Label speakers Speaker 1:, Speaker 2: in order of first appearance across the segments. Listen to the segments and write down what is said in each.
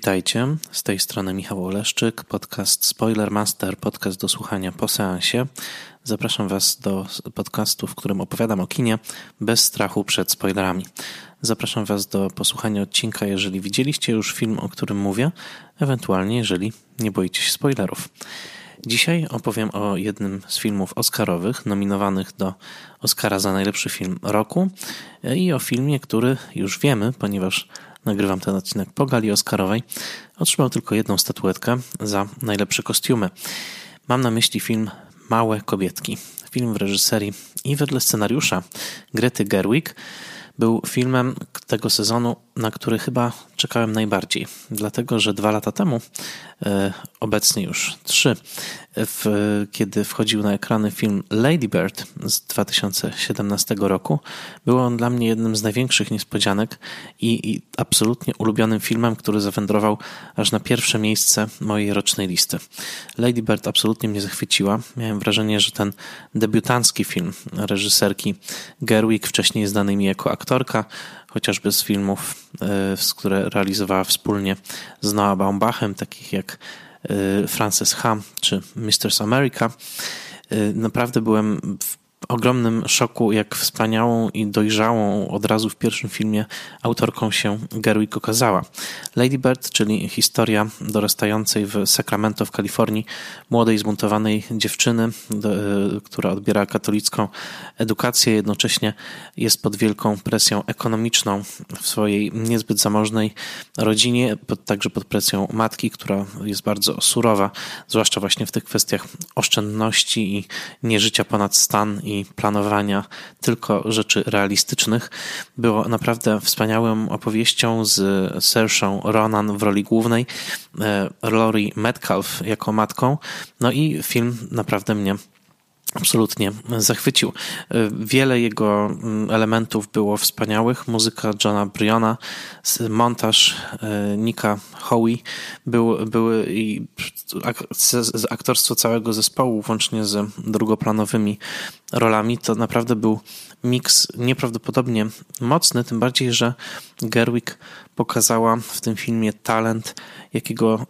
Speaker 1: Witajcie, z tej strony Michał Oleszczyk, podcast Spoiler Master, podcast do słuchania po seansie. Zapraszam Was do podcastu, w którym opowiadam o kinie bez strachu przed spoilerami. Zapraszam Was do posłuchania odcinka, jeżeli widzieliście już film, o którym mówię, ewentualnie jeżeli nie boicie się spoilerów. Dzisiaj opowiem o jednym z filmów Oscarowych, nominowanych do Oscara za najlepszy film roku i o filmie, który już wiemy, ponieważ nagrywam ten odcinek po gali Oscarowej, otrzymał tylko jedną statuetkę za najlepsze kostiumy. Mam na myśli film Małe Kobietki. Film w reżyserii i wedle scenariusza Grety Gerwig był filmem tego sezonu, na który chyba czekałem najbardziej. Dlatego, że dwa lata temu, e, obecnie już trzy, w, kiedy wchodził na ekrany film Lady Bird z 2017 roku, był on dla mnie jednym z największych niespodzianek i, i absolutnie ulubionym filmem, który zawędrował aż na pierwsze miejsce mojej rocznej listy. Lady Bird absolutnie mnie zachwyciła. Miałem wrażenie, że ten debiutancki film reżyserki Gerwig, wcześniej znany mi jako aktorka, chociażby z filmów, e, które realizowała wspólnie z Noah Baumbachem, takich jak e, Frances Ha czy Mistress America. E, naprawdę byłem w ogromnym szoku, jak wspaniałą i dojrzałą od razu w pierwszym filmie autorką się Gerwig okazała. Lady Bird, czyli historia dorastającej w Sacramento w Kalifornii młodej, zbuntowanej dziewczyny, która odbiera katolicką edukację, jednocześnie jest pod wielką presją ekonomiczną w swojej niezbyt zamożnej rodzinie, także pod presją matki, która jest bardzo surowa, zwłaszcza właśnie w tych kwestiach oszczędności i nieżycia ponad stan i planowania tylko rzeczy realistycznych. Było naprawdę wspaniałą opowieścią z Saoirse Ronan w roli głównej, e, Laurie Metcalf jako matką. No i film naprawdę mnie absolutnie zachwycił. Wiele jego mm, elementów było wspaniałych. Muzyka Johna Bryona, montaż e, Nika Howie był, były i aktorstwo całego zespołu, włącznie z drugoplanowymi rolami, to naprawdę był miks nieprawdopodobnie mocny, tym bardziej, że Gerwig pokazała w tym filmie talent, jakiego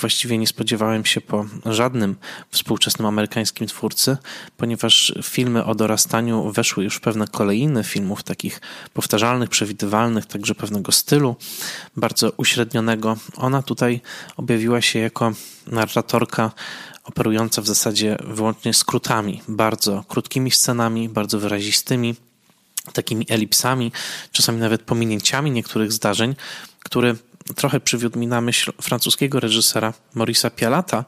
Speaker 1: właściwie nie spodziewałem się po żadnym współczesnym amerykańskim twórcy, ponieważ filmy o dorastaniu weszły już w pewne kolejny filmów takich powtarzalnych, przewidywalnych, także pewnego stylu, bardzo uśrednionego. Ona tutaj objawiła się jako narratorka operująca w zasadzie wyłącznie skrótami, bardzo krótkimi scenami, bardzo wyrazistymi, takimi elipsami, czasami nawet pominięciami niektórych zdarzeń, który trochę przywiódł mi na myśl francuskiego reżysera Maurisa Pialata,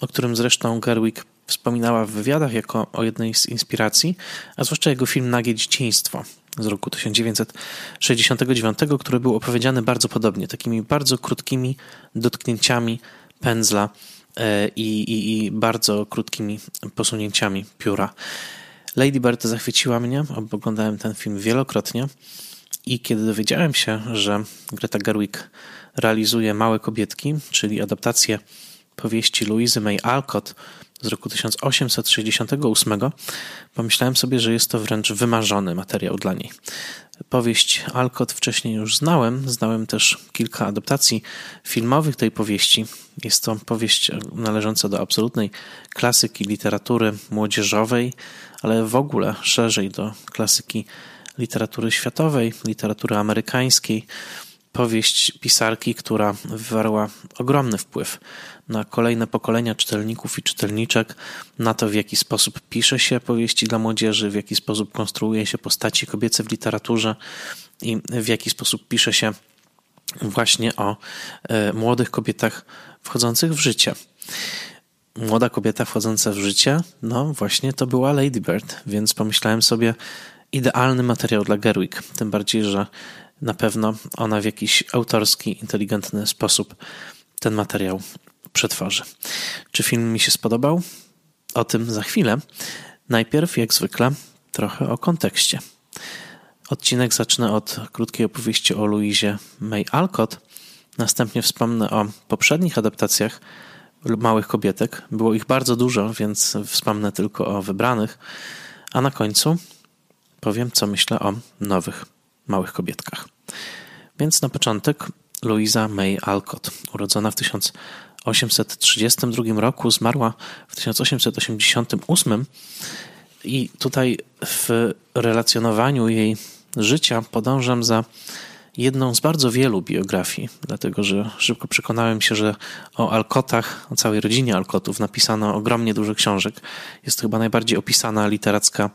Speaker 1: o którym zresztą Gerwig wspominała w wywiadach jako o jednej z inspiracji, a zwłaszcza jego film Nagie Dzieciństwo z roku 1969, który był opowiedziany bardzo podobnie, takimi bardzo krótkimi dotknięciami pędzla E, i, i, i bardzo krótkimi posunięciami pióra. Lady Bird zachwyciła mnie, oglądałem ten film wielokrotnie i kiedy dowiedziałem się, że Greta Gerwig realizuje Małe Kobietki, czyli adaptację powieści Louise May Alcott z roku 1868, pomyślałem sobie, że jest to wręcz wymarzony materiał dla niej. Powieść Alcott wcześniej już znałem, znałem też kilka adaptacji filmowych tej powieści. Jest to powieść należąca do absolutnej klasyki literatury młodzieżowej, ale w ogóle szerzej do klasyki literatury światowej, literatury amerykańskiej powieść pisarki, która wywarła ogromny wpływ na kolejne pokolenia czytelników i czytelniczek, na to w jaki sposób pisze się powieści dla młodzieży, w jaki sposób konstruuje się postaci kobiece w literaturze i w jaki sposób pisze się właśnie o e, młodych kobietach wchodzących w życie. Młoda kobieta wchodząca w życie, no właśnie to była Lady Bird, więc pomyślałem sobie, idealny materiał dla Gerwig. Tym bardziej, że na pewno ona w jakiś autorski, inteligentny sposób ten materiał przetworzy. Czy film mi się spodobał? O tym za chwilę. Najpierw, jak zwykle, trochę o kontekście. Odcinek zacznę od krótkiej opowieści o Louisie May Alcott. Następnie wspomnę o poprzednich adaptacjach Małych Kobietek. Było ich bardzo dużo, więc wspomnę tylko o wybranych. A na końcu powiem, co myślę o nowych Małych Kobietkach. Więc na początek Louisa May Alcott, urodzona w 1832 roku, zmarła w 1888 i tutaj w relacjonowaniu jej życia podążam za jedną z bardzo wielu biografii, dlatego że szybko przekonałem się, że o Alkotach, o całej rodzinie Alkotów napisano ogromnie dużo książek. Jest to chyba najbardziej opisana literacka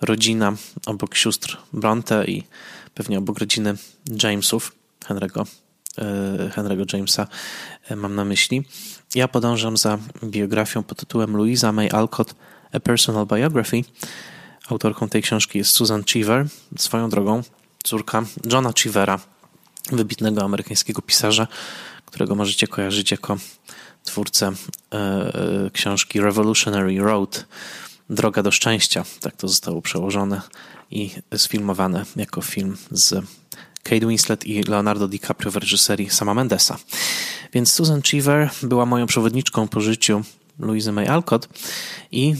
Speaker 1: rodzina obok sióstr Bronte i pewnie obok rodziny Jamesów, Henry'ego, Henry'ego Jamesa e, mam na myśli. Ja podążam za biografią pod tytułem Louisa May Alcott A Personal Biography. Autorką tej książki jest Susan Cheever. Swoją drogą córka Johna Cheevera, wybitnego amerykańskiego pisarza, którego możecie kojarzyć jako twórcę e, e, książki Revolutionary Road, Droga do Szczęścia. Tak to zostało przełożone i sfilmowane jako film z Kate Winslet i Leonardo DiCaprio w reżyserii sama Mendesa. Więc Susan Cheever była moją przewodniczką po życiu Louise May Alcott i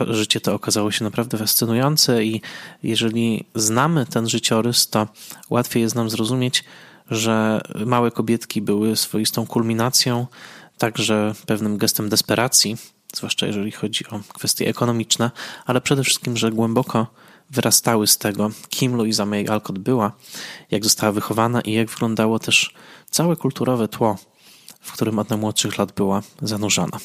Speaker 1: życie to okazało się naprawdę fascynujące i jeżeli znamy ten życiorys, to łatwiej jest nam zrozumieć, że małe kobietki były swoistą kulminacją, także pewnym gestem desperacji, zwłaszcza jeżeli chodzi o kwestie ekonomiczne, ale przede wszystkim, że głęboko wyrastały z tego, kim Louisa May Alcott była, jak została wychowana i jak wyglądało też całe kulturowe tło, w którym od najmłodszych lat była zanurzona.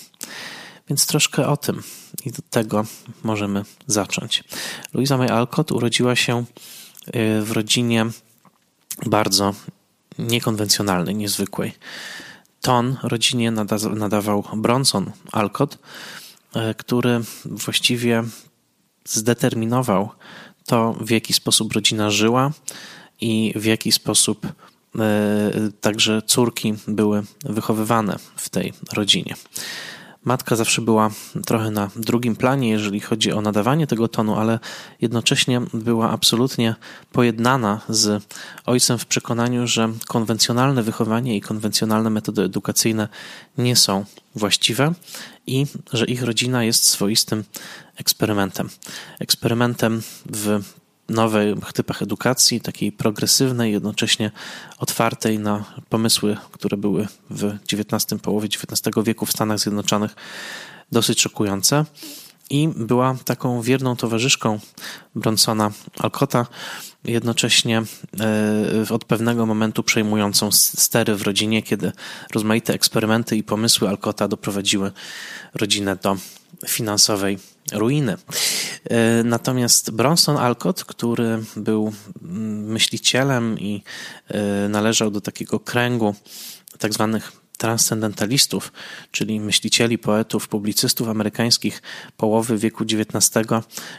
Speaker 1: Więc troszkę o tym i do tego możemy zacząć. Louisa May Alcott urodziła się y, w rodzinie bardzo niekonwencjonalnej, niezwykłej. Ton rodzinie nadawał Bronson Alcott, y, który właściwie zdeterminował to, w jaki sposób rodzina żyła i w jaki sposób y, także córki były wychowywane w tej rodzinie. Matka zawsze była trochę na drugim planie, jeżeli chodzi o nadawanie tego tonu, ale jednocześnie była absolutnie pojednana z ojcem w przekonaniu, że konwencjonalne wychowanie i konwencjonalne metody edukacyjne nie są właściwe i że ich rodzina jest swoistym eksperymentem. Eksperymentem w nowych typach edukacji, takiej progresywnej, jednocześnie otwartej na pomysły, które były w XIX, połowie XIX wieku w Stanach Zjednoczonych dosyć szokujące. I była taką wierną towarzyszką Bronsona Alcotta, jednocześnie e, od pewnego momentu przejmującą stery w rodzinie, kiedy rozmaite eksperymenty i pomysły Alcotta doprowadziły rodzinę do finansowej ruiny. E, natomiast Bronson Alcott, który był mm, myślicielem i e, należał do takiego kręgu tak zwanych transcendentalistów, czyli myślicieli, poetów, publicystów amerykańskich połowy wieku XIX,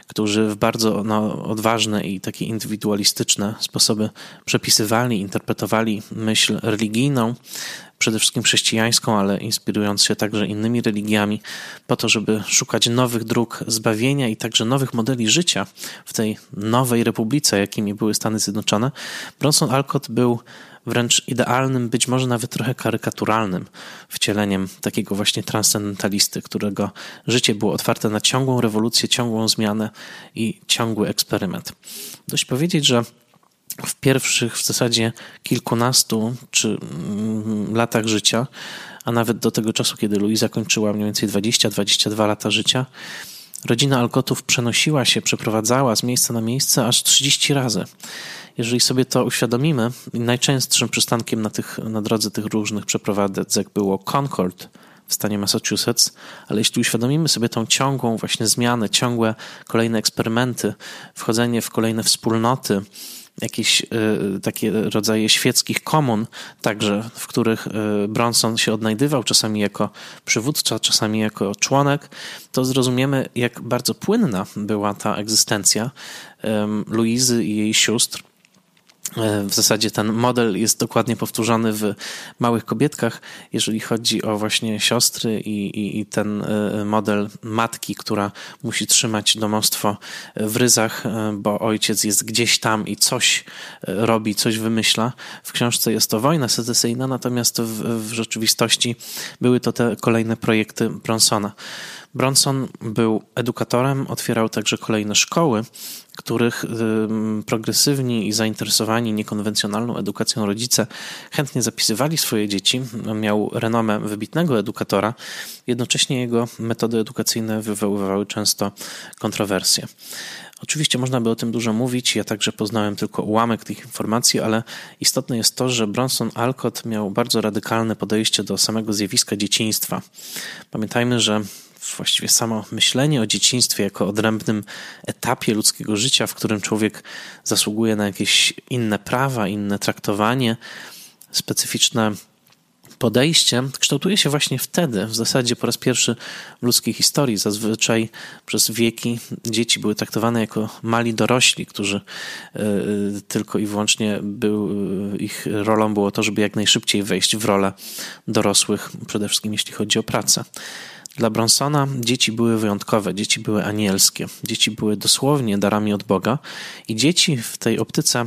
Speaker 1: którzy w bardzo no, odważne i takie indywidualistyczne sposoby przepisywali, interpretowali myśl religijną, przede wszystkim chrześcijańską, ale inspirując się także innymi religiami, po to, żeby szukać nowych dróg zbawienia i także nowych modeli życia w tej nowej republice, jakimi były Stany Zjednoczone. Bronson Alcott był wręcz idealnym, być może nawet trochę karykaturalnym wcieleniem takiego właśnie transcendentalisty, którego życie było otwarte na ciągłą rewolucję, ciągłą zmianę i ciągły eksperyment. Dość powiedzieć, że w pierwszych w zasadzie kilkunastu czy mm, latach życia, a nawet do tego czasu, kiedy Louisa kończyła mniej więcej 20-22 lata życia, rodzina Alkotów przenosiła się, przeprowadzała z miejsca na miejsce aż 30 razy. Jeżeli sobie to uświadomimy, najczęstszym przystankiem na, tych, na drodze tych różnych przeprowadzek było Concord w stanie Massachusetts, ale jeśli uświadomimy sobie tą ciągłą właśnie zmianę, ciągłe kolejne eksperymenty, wchodzenie w kolejne wspólnoty, jakieś y, takie rodzaje świeckich komun, także w których y, Bronson się odnajdywał, czasami jako przywódca, czasami jako członek, to zrozumiemy, jak bardzo płynna była ta egzystencja Luizy i jej sióstr w zasadzie ten model jest dokładnie powtórzony w małych kobietkach, jeżeli chodzi o właśnie siostry i, i, i, ten e, model matki, która musi trzymać domostwo w ryzach, e, bo ojciec jest gdzieś tam i coś robi, coś wymyśla. W książce jest to wojna secesyjna, natomiast w, w rzeczywistości były to te kolejne projekty Bronsona. Bronson był edukatorem, otwierał także kolejne szkoły, których progresywni i zainteresowani niekonwencjonalną edukacją rodzice chętnie zapisywali swoje dzieci. Miał renomę wybitnego edukatora, jednocześnie jego metody edukacyjne wywoływały często kontrowersje. Oczywiście można by o tym dużo mówić, ja także poznałem tylko ułamek tych informacji, ale istotne jest to, że Bronson Alcott miał bardzo radykalne podejście do samego zjawiska dzieciństwa. Pamiętajmy, że właściwie samo myślenie o dzieciństwie jako odrębnym etapie ludzkiego życia, w którym człowiek zasługuje na jakieś inne prawa, inne traktowanie, specyficzne podejście kształtuje się właśnie wtedy, w zasadzie po raz pierwszy w ludzkiej historii. Zazwyczaj przez wieki dzieci były traktowane jako mali dorośli, którzy e, tylko i wyłącznie był, e, ich rolą było to, żeby jak najszybciej wejść w rolę dorosłych, przede wszystkim jeśli chodzi o pracę. Dla Bronsona dzieci były wyjątkowe, dzieci były anielskie, dzieci były dosłownie darami od Boga i dzieci w tej optyce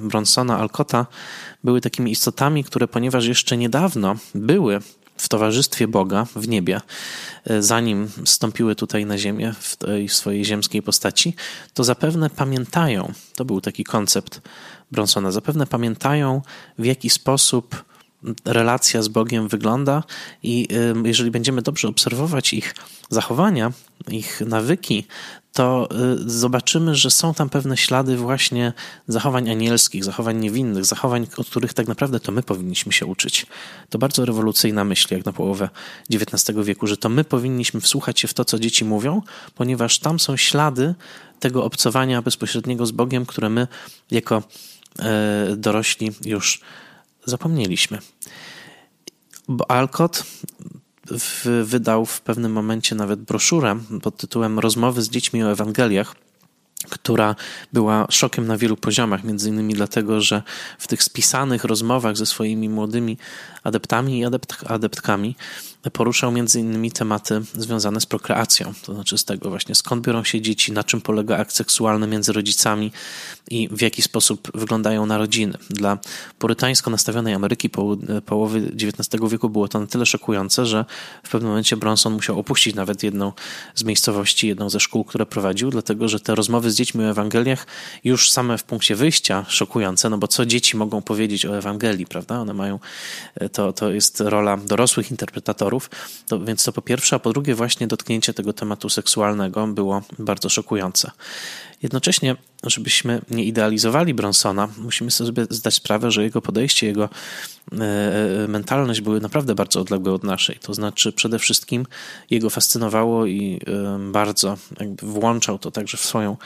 Speaker 1: Bronsona Alcota były takimi istotami, które ponieważ jeszcze niedawno były w towarzystwie Boga w niebie, e, zanim stąpiły tutaj na ziemię w tej swojej ziemskiej postaci, to zapewne pamiętają, to był taki koncept Bronsona, zapewne pamiętają w jaki sposób relacja z Bogiem wygląda i jeżeli będziemy dobrze obserwować ich zachowania, ich nawyki, to y, zobaczymy, że są tam pewne ślady właśnie zachowań anielskich, zachowań niewinnych, zachowań, od których tak naprawdę to my powinniśmy się uczyć. To bardzo rewolucyjna myśl, jak na połowę XIX wieku, że to my powinniśmy wsłuchać się w to, co dzieci mówią, ponieważ tam są ślady tego obcowania bezpośredniego z Bogiem, które my jako e, dorośli już zapomnieliśmy. Alcott wydał w pewnym momencie nawet broszurę pod tytułem Rozmowy z dziećmi o Ewangeliach która była szokiem na wielu poziomach, między innymi dlatego, że w tych spisanych rozmowach ze swoimi młodymi adeptami i adept, adeptkami poruszał innymi tematy związane z prokreacją, to znaczy z tego właśnie skąd biorą się dzieci, na czym polega akt seksualny między rodzicami i w jaki sposób wyglądają narodziny. Dla purytańsko nastawionej Ameryki połowy XIX wieku było to na tyle szokujące, że w pewnym momencie Bronson musiał opuścić nawet jedną z miejscowości, jedną ze szkół, które prowadził, dlatego że te rozmowy z dziećmi o Ewangeliach już same w punkcie wyjścia szokujące, no bo co dzieci mogą powiedzieć o Ewangelii, prawda? One mają, to, to jest rola dorosłych interpretatorów, to, więc to po pierwsze, a po drugie właśnie dotknięcie tego tematu seksualnego było bardzo szokujące. Jednocześnie, żebyśmy nie idealizowali Bronsona, musimy sobie zdać sprawę, że jego podejście, jego e, e, mentalność były naprawdę bardzo odległe od naszej. To znaczy, przede wszystkim jego fascynowało i e, bardzo jakby włączał to także w swoją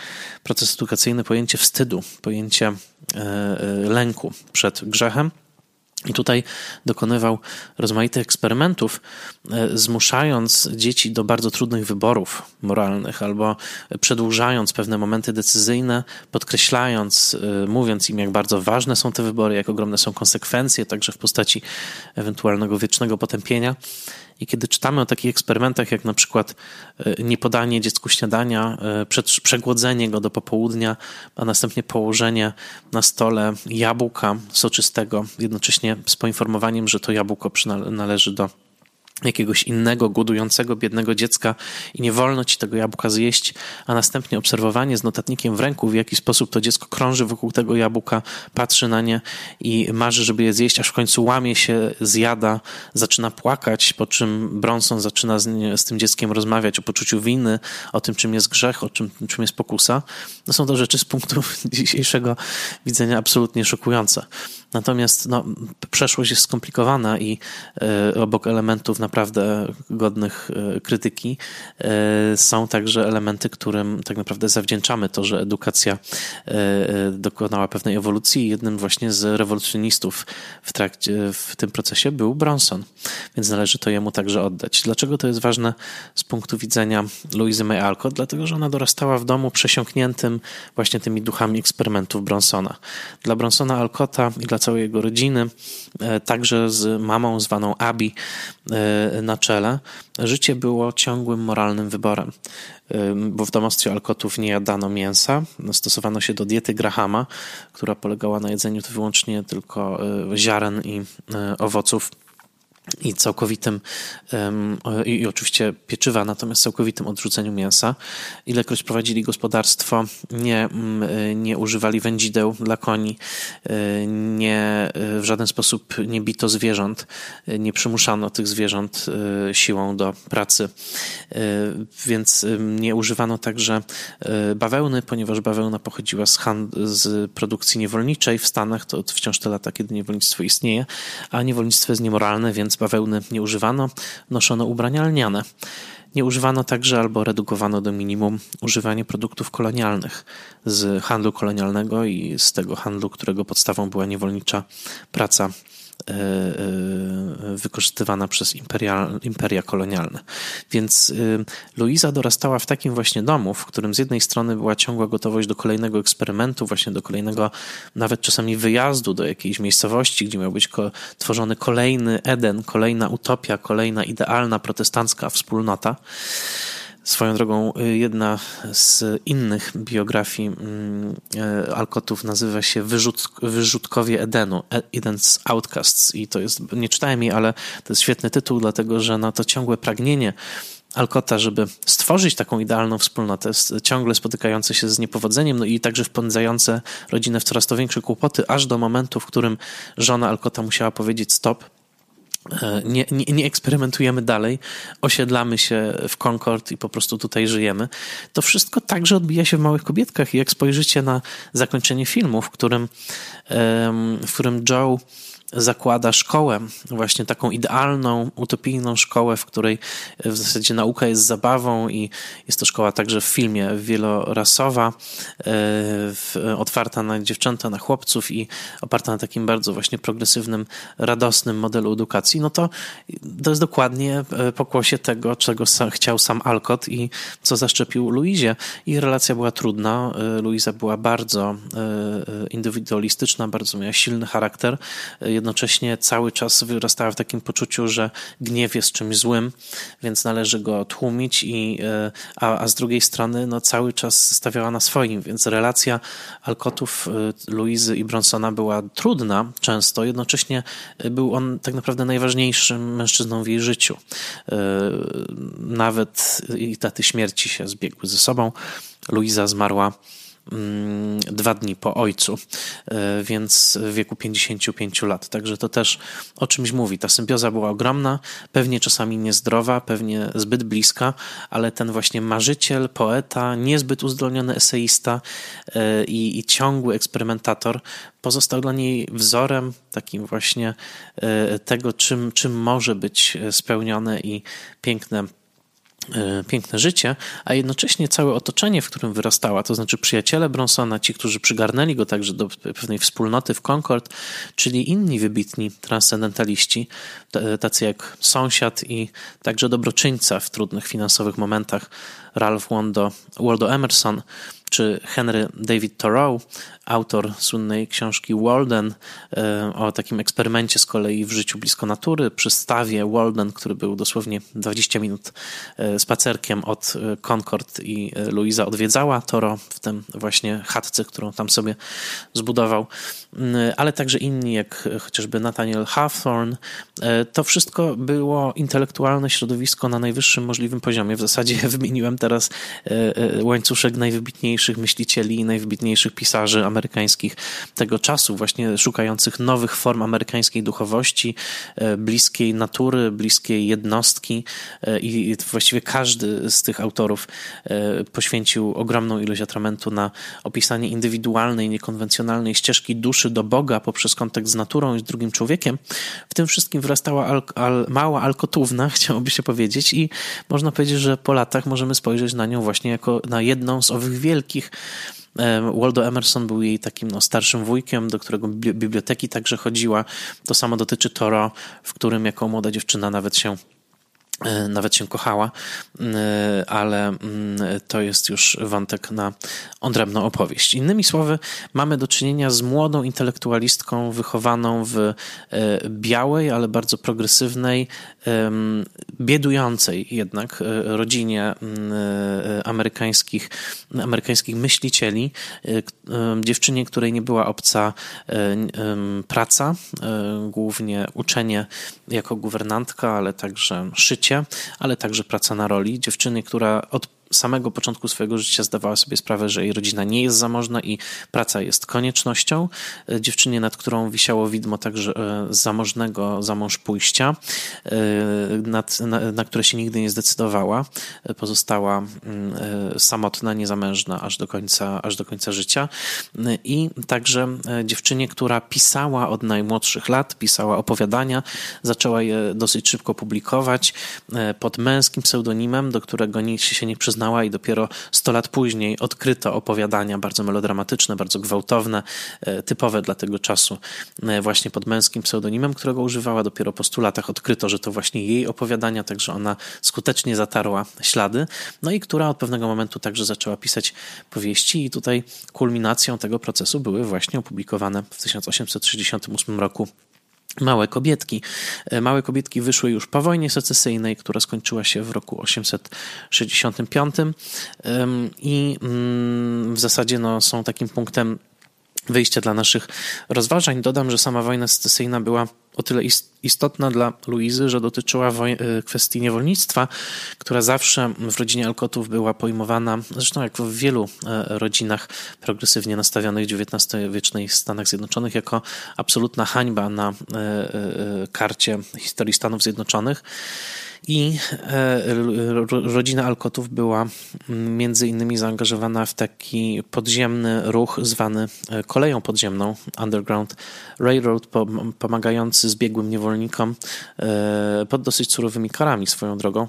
Speaker 1: proces edukacyjny pojęcie wstydu, pojęcie lęku przed grzechem i tutaj dokonywał rozmaitych eksperymentów, e, zmuszając dzieci do bardzo trudnych wyborów moralnych albo przedłużając pewne momenty decyzyjne, podkreślając, e, mówiąc im, jak bardzo ważne są te wybory, jak ogromne są konsekwencje, także w postaci ewentualnego wiecznego potępienia. I kiedy czytamy o takich eksperymentach, jak na przykład e, niepodanie dziecku śniadania, e, przegłodzenie go do popołudnia, a następnie położenie na stole jabłka soczystego, jednocześnie z poinformowaniem, że to jabłko należy do jakiegoś innego, głodującego, biednego dziecka i nie wolno ci tego jabłka zjeść, a następnie obserwowanie z notatnikiem w ręku, w jaki sposób to dziecko krąży wokół tego jabłka, patrzy na nie i marzy, żeby je zjeść, aż w końcu łamie się, zjada, zaczyna płakać, po czym Bronson zaczyna z, nie, z tym dzieckiem rozmawiać o poczuciu winy, o tym, czym jest grzech, o czym, czym jest pokusa. No są to rzeczy z punktu dzisiejszego widzenia absolutnie szokujące. Natomiast no, przeszłość jest skomplikowana i y, obok elementów naprawdę godnych y, krytyki y, są także elementy, którym tak naprawdę zawdzięczamy to, że edukacja dokonała pewnej ewolucji. Jednym właśnie z rewolucjonistów w, trakcie, w tym procesie był Bronson, więc należy to jemu także oddać. Dlaczego to jest ważne z punktu widzenia Louisy May Alcott? Dlatego, że ona dorastała w domu przesiąkniętym właśnie tymi duchami eksperymentów Bronsona. Dla Bronsona Alcotta i dla całej jego rodziny, e, także z mamą zwaną Abi e, na czele, życie było ciągłym moralnym wyborem, e, bo w domostwie Alkotów nie jadano mięsa, stosowano się do diety Grahama, która polegała na jedzeniu wyłącznie tylko ziaren i owoców i całkowitym, i oczywiście pieczywa, natomiast całkowitym odrzuceniu mięsa. Ilekroć prowadzili gospodarstwo, nie, mm, nie używali wędzideł dla koni, e, nie, e, w żaden sposób nie bito zwierząt, e, nie przymuszano tych zwierząt siłą do pracy, więc nie używano także bawełny, ponieważ bawełna pochodziła z, z produkcji niewolniczej w Stanach, to wciąż te lata, kiedy niewolnictwo istnieje, a niewolnictwo jest niemoralne, więc bawełny nie używano, noszono ubrania lniane. Nie używano także albo redukowano do minimum używanie produktów kolonialnych z handlu kolonialnego i z tego handlu, którego podstawą była niewolnicza praca wykorzystywana przez imperia, imperia kolonialne. Więc e, Luisa dorastała w takim właśnie domu, w którym z jednej strony była ciągła gotowość do kolejnego eksperymentu, właśnie do kolejnego, nawet czasami wyjazdu do jakiejś miejscowości, gdzie miał być tworzony kolejny Eden, kolejna utopia, kolejna idealna protestancka wspólnota. Swoją drogą, y, jedna z innych biografii mm, y, Alkotów nazywa się Wyrzut, Wyrzutkowie Edenu, e, Eden's Outcasts. I to jest, nie czytałem jej, ale to jest świetny tytuł, dlatego że na to ciągłe pragnienie Alkota, żeby stworzyć taką idealną wspólnotę, ciągle spotykające się z niepowodzeniem, no i także wpędzające rodzinę w coraz to większe kłopoty, aż do momentu, w którym żona Alkota musiała powiedzieć stop, E, nie, nie, nie, eksperymentujemy dalej, osiedlamy się w Concord i po prostu tutaj żyjemy. To wszystko także odbija się w małych kobietkach. I jak spojrzycie na zakończenie filmu, w którym, w którym Joe zakłada szkołę, właśnie taką idealną, utopijną szkołę, w której w zasadzie nauka jest zabawą i jest to szkoła także w filmie wielorasowa, e, otwarta na dziewczęta, na chłopców i oparta na takim bardzo właśnie progresywnym, radosnym modelu edukacji, no to to jest dokładnie e, pokłosie tego, czego chciał sam Alcott i co zaszczepił Luizie. Ich relacja była trudna. E, Luiza była bardzo indywidualistyczna, bardzo miała silny charakter jednocześnie cały czas wyrastała w takim poczuciu, że gniew jest czymś złym, więc należy go tłumić, i, e, a, a z drugiej strony no, cały czas stawiała na swoim, więc relacja Alkotów, e, Luizy i Bronsona była trudna często, jednocześnie był on tak naprawdę najważniejszym mężczyzną w jej życiu. E, nawet i daty śmierci się zbiegły ze sobą. Luiza zmarła dwa dni po ojcu, e, więc w wieku 55 lat. Także to też o czymś mówi. Ta symbioza była ogromna, pewnie czasami niezdrowa, pewnie zbyt bliska, ale ten właśnie marzyciel, poeta, niezbyt uzdolniony eseista e, i, i ciągły eksperymentator pozostał dla niej wzorem takim właśnie e, tego, czym, czym może być spełnione i piękne piękne życie, a jednocześnie całe otoczenie, w którym wyrastała, to znaczy przyjaciele Bronsona, ci, którzy przygarnęli go także do pewnej wspólnoty w Concord, czyli inni wybitni transcendentaliści, tacy jak sąsiad i także dobroczyńca w trudnych finansowych momentach Ralph Waldo, Waldo Emerson, czy Henry David Thoreau, autor słynnej książki Walden e, o takim eksperymencie z kolei w życiu blisko natury, przy stawie Walden, który był dosłownie 20 minut e, spacerkiem od e, Concord i Louisa odwiedzała Toro w tym właśnie chatce, którą tam sobie zbudował, mm, ale także inni, jak chociażby Nathaniel Hawthorne. To wszystko było intelektualne środowisko na najwyższym możliwym poziomie. W zasadzie wymieniłem teraz łańcuszek najwybitniejszych myślicieli i najwybitniejszych pisarzy amerykańskich tego czasu, właśnie szukających nowych form amerykańskiej duchowości, e, bliskiej natury, bliskiej jednostki e, i właściwie każdy z tych autorów e, poświęcił ogromną ilość atramentu na opisanie indywidualnej, niekonwencjonalnej ścieżki duszy do Boga poprzez kontakt z naturą i z drugim człowiekiem. W tym wszystkim wyrastała al, al, mała alkotówna, chciałoby się powiedzieć i można powiedzieć, że po latach możemy spojrzeć na nią właśnie jako na jedną z owych wielkich Waldo Emerson był jej takim no, starszym wujkiem, do którego biblioteki także chodziła. To samo dotyczy Toro, w którym jako młoda dziewczyna nawet się nawet się kochała, e, ale mm, to jest już wątek na odrębną opowieść. Innymi słowy, mamy do czynienia z młodą intelektualistką wychowaną w e, białej, ale bardzo progresywnej, biedującej jednak rodzinie mm, amerykańskich, amerykańskich myślicieli, dziewczynie, której nie była obca praca, głównie uczenie jako guwernantka, ale także szycie, ale także praca na roli. Dziewczyny, która od samego początku swojego życia zdawała sobie sprawę, że jej rodzina nie jest zamożna i praca jest koniecznością. E, dziewczynie, nad którą wisiało widmo także e, zamożnego zamąż pójścia, e, nad, na, na które się nigdy nie zdecydowała. Pozostała mm, samotna, niezamężna aż do końca, aż do końca życia. I także dziewczynie, która pisała od najmłodszych lat, pisała opowiadania, zaczęła je dosyć szybko publikować pod męskim pseudonimem, do którego nikt się nie przyznał znała i dopiero 100 lat później odkryto opowiadania bardzo melodramatyczne, bardzo gwałtowne, e, typowe dla tego czasu, e, właśnie pod męskim pseudonimem, którego używała. Dopiero po 100 latach odkryto, że to właśnie jej opowiadania, także ona skutecznie zatarła ślady, no i która od pewnego momentu także zaczęła pisać powieści i tutaj kulminacją tego procesu były właśnie opublikowane w 1868 roku Małe kobietki. E, Małe kobietki wyszły już po wojnie secesyjnej, która skończyła się w roku 865 i mm, w zasadzie no, są takim punktem wyjścia dla naszych rozważań. Dodam, że sama wojna secesyjna była o tyle istotna dla Luizy, że dotyczyła e, kwestii niewolnictwa, która zawsze w rodzinie Alkotów była pojmowana, zresztą jak w wielu e, rodzinach progresywnie nastawionych XIX-wiecznych Stanach Zjednoczonych, jako absolutna hańba na e, karcie historii Stanów Zjednoczonych. I rodzina Alkotów była mm, między innymi zaangażowana w taki podziemny ruch zwany koleją podziemną, Underground Railroad, pomagający zbiegłym niewolnikom e, pod dosyć surowymi karami swoją drogą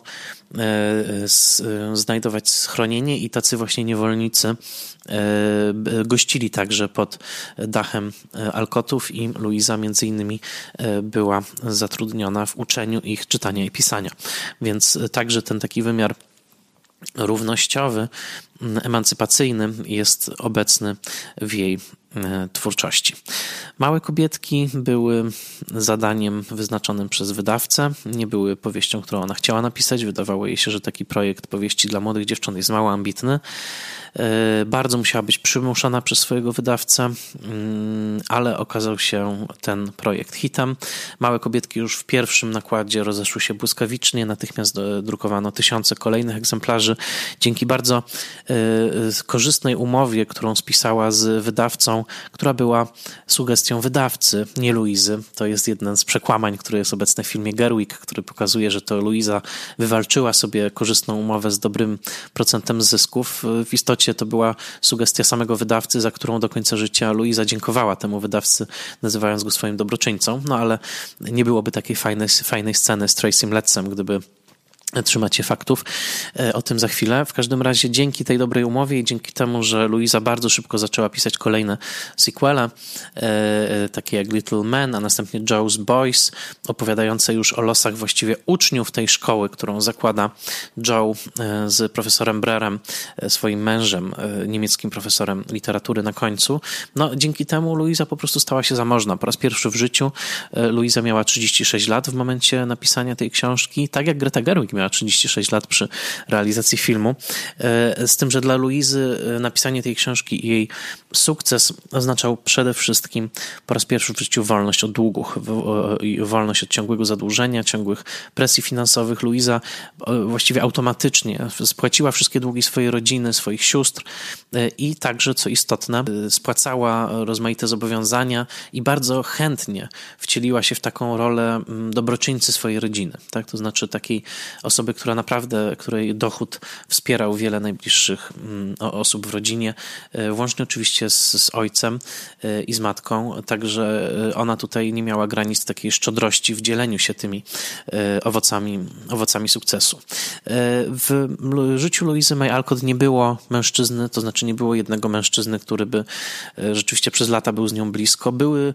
Speaker 1: znajdować schronienie i tacy właśnie niewolnicy gościli także pod dachem Alkotów i Luiza między innymi była zatrudniona w uczeniu ich czytania i pisania. Więc także ten taki wymiar równościowy, emancypacyjny jest obecny w jej e, twórczości. Małe kobietki były zadaniem wyznaczonym przez wydawcę, nie były powieścią, którą ona chciała napisać. Wydawało jej się, że taki projekt powieści dla młodych dziewcząt jest mało ambitny. E, bardzo musiała być przymuszona przez swojego wydawcę, mm, ale okazał się ten projekt hitem. Małe kobietki już w pierwszym nakładzie rozeszły się błyskawicznie, natychmiast drukowano tysiące kolejnych egzemplarzy. Dzięki bardzo e, korzystnej umowie, którą spisała z wydawcą, która była sugestią wydawcy, nie Luizy. To jest jeden z przekłamań, który jest obecny w filmie Gerwig, który pokazuje, że to Luiza wywalczyła sobie korzystną umowę z dobrym procentem zysków. W istocie to była sugestia samego wydawcy, za którą do końca życia Luisa dziękowała temu wydawcy, nazywając go swoim dobroczyńcą. No ale nie byłoby takiej fajnej, fajnej sceny z Tracym Lettsem, gdyby trzymać się faktów. E, o tym za chwilę. W każdym razie dzięki tej dobrej umowie i dzięki temu, że Luisa bardzo szybko zaczęła pisać kolejne sequele, e, e, takie jak Little Men, a następnie Joe's Boys, opowiadające już o losach właściwie uczniów tej szkoły, którą zakłada Joe z profesorem Brerem, swoim mężem, niemieckim profesorem literatury na końcu. No, dzięki temu Luisa po prostu stała się zamożna. Po raz pierwszy w życiu Luisa miała 36 lat w momencie napisania tej książki, tak jak Greta Gerwig miała 36 lat przy realizacji filmu. E, z tym, że dla Luizy e, napisanie tej książki i jej sukces oznaczał przede wszystkim po raz pierwszy w życiu wolność od długów, wolność od ciągłego zadłużenia, ciągłych presji finansowych. Luiza e, właściwie automatycznie spłaciła wszystkie długi swojej rodziny, swoich sióstr i także, co istotne, spłacała rozmaite zobowiązania i bardzo chętnie wcieliła się w taką rolę mm, dobroczyńcy swojej rodziny. Tak? To znaczy takiej osoby, która naprawdę, której dochód wspierał wiele najbliższych mm, osób w rodzinie, e, włącznie oczywiście z, z ojcem e, i z matką, także e, ona tutaj nie miała granic takiej szczodrości w dzieleniu się tymi owocami, owocami sukcesu. W życiu Louisy May Alcott nie było mężczyzny, to znaczy nie było jednego mężczyzny, który by rzeczywiście przez lata był z nią blisko. Były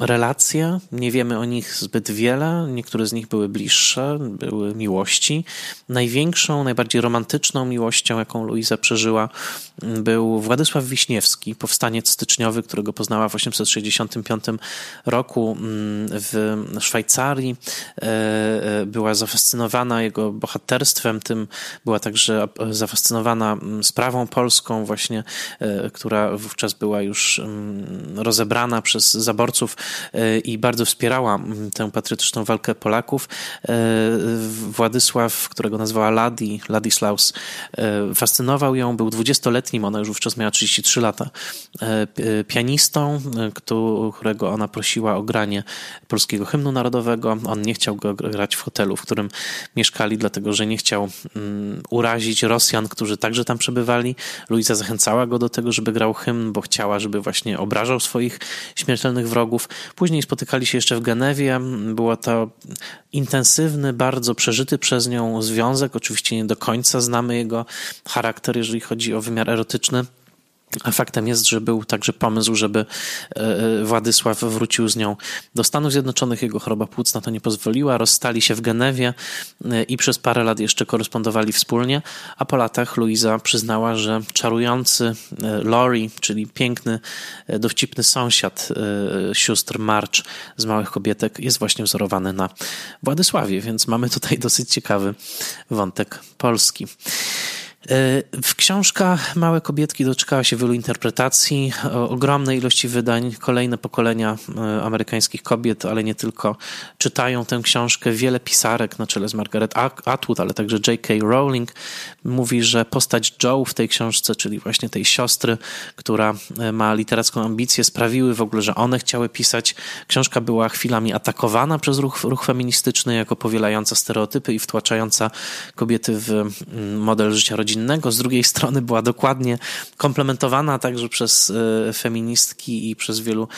Speaker 1: relacje, nie wiemy o nich zbyt wiele, niektóre z nich były bliższe, były miłości, miłości. Największą, najbardziej romantyczną miłością, jaką Luiza przeżyła, był Władysław Wiśniewski, powstaniec styczniowy, którego poznała w 865 roku w Szwajcarii. Była zafascynowana jego bohaterstwem, tym była także zafascynowana sprawą polską, właśnie, która wówczas była już rozebrana przez zaborców i bardzo wspierała tę patriotyczną walkę Polaków. E, Władysław, którego nazwała Ladi, Ladislaus, e, fascynował ją, był dwudziestoletnim, ona już wówczas miała 33 lata, e, pianistą, którego ona prosiła o granie polskiego hymnu narodowego. On nie chciał go grać w hotelu, w którym mieszkali, dlatego że nie chciał mm, urazić Rosjan, którzy także tam przebywali. Luisa zachęcała go do tego, żeby grał hymn, bo chciała, żeby właśnie obrażał swoich śmiertelnych wrogów. Później spotykali się jeszcze w Genewie. Było to intensywny, bardzo przeżyty przez nią związek. Oczywiście nie do końca znamy jego charakter, jeżeli chodzi o wymiar erotyczny. A faktem jest, że był także pomysł, żeby e, e, Władysław wrócił z nią do Stanów Zjednoczonych. Jego choroba płuc na to nie pozwoliła. Rozstali się w Genewie e, i przez parę lat jeszcze korespondowali wspólnie. A po latach Luiza przyznała, że czarujący Lori, czyli piękny, dowcipny sąsiad sióstr March z Małych Kobietek, jest właśnie wzorowany na Władysławie. Więc mamy tutaj dosyć ciekawy wątek polski. E, w książka Małe Kobietki doczekała się wielu interpretacji, ogromnej ilości wydań. Kolejne pokolenia e, amerykańskich kobiet, ale nie tylko, czytają tę książkę. Wiele pisarek na czele z Margaret Atwood, ale także J.K. Rowling mówi, że postać Joe w tej książce, czyli właśnie tej siostry, która e, ma literacką ambicję, sprawiły w ogóle, że one chciały pisać. Książka była chwilami atakowana przez ruch, ruch feministyczny jako powielająca stereotypy i wtłaczająca kobiety w model życia rodzinnego z drugiej strony była dokładnie komplementowana także przez e, feministki i przez wielu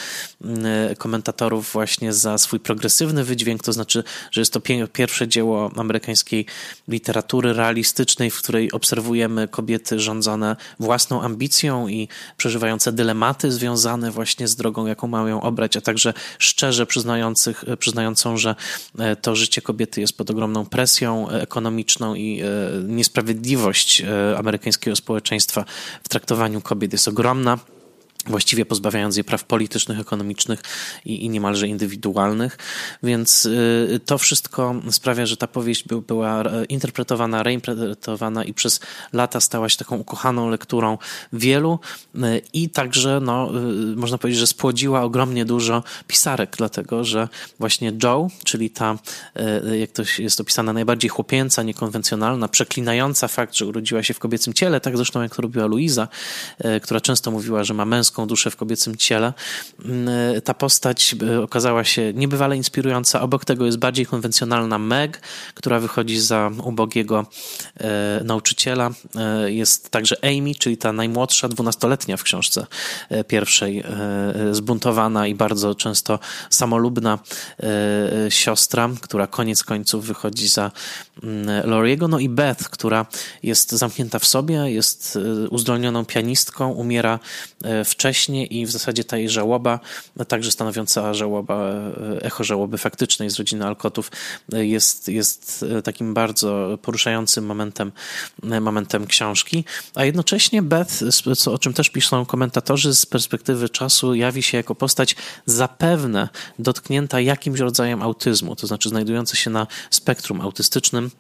Speaker 1: e, komentatorów właśnie za swój progresywny wydźwięk, to znaczy, że jest to pierwsze dzieło amerykańskiej literatury realistycznej, w której obserwujemy kobiety rządzone własną ambicją i przeżywające dylematy związane właśnie z drogą, jaką mają obrać, a także szczerze przyznających, przyznającą, że e, to życie kobiety jest pod ogromną presją ekonomiczną i niesprawiedliwość E, amerykańskiego społeczeństwa w traktowaniu kobiet jest ogromna właściwie pozbawiając je praw politycznych, ekonomicznych i, i niemalże indywidualnych. Więc y, to wszystko sprawia, że ta powieść by, była interpretowana, reinterpretowana i przez lata stała się taką ukochaną lekturą wielu y, i także, no, y, można powiedzieć, że spłodziła ogromnie dużo pisarek, dlatego że właśnie Joe, czyli ta, jak to jest opisane, najbardziej chłopięca, niekonwencjonalna, przeklinająca fakt, że urodziła się w kobiecym ciele, tak zresztą jak to robiła Luiza, która często mówiła, że ma męską męską duszę w kobiecym ciele. Mm, ta postać e, okazała się niebywale inspirująca. Obok tego jest bardziej konwencjonalna Meg, która wychodzi za ubogiego e, nauczyciela. E, jest także Amy, czyli ta najmłodsza, dwunastoletnia w książce pierwszej, zbuntowana i bardzo często samolubna siostra, która koniec końców wychodzi za mm, Loriego. No i Beth, która jest zamknięta w sobie, jest uzdolnioną pianistką, umiera w wcześniej i w zasadzie ta jej żałoba, także stanowiąca żałoba, e, echo żałoby faktycznej z rodziny Alkotów, e, jest, jest e, takim bardzo poruszającym momentem, momentem książki, a jednocześnie Beth, co, o czym też piszą komentatorzy, z perspektywy czasu jawi się jako postać zapewne dotknięta jakimś rodzajem autyzmu, to znaczy znajdująca się na spektrum autystycznym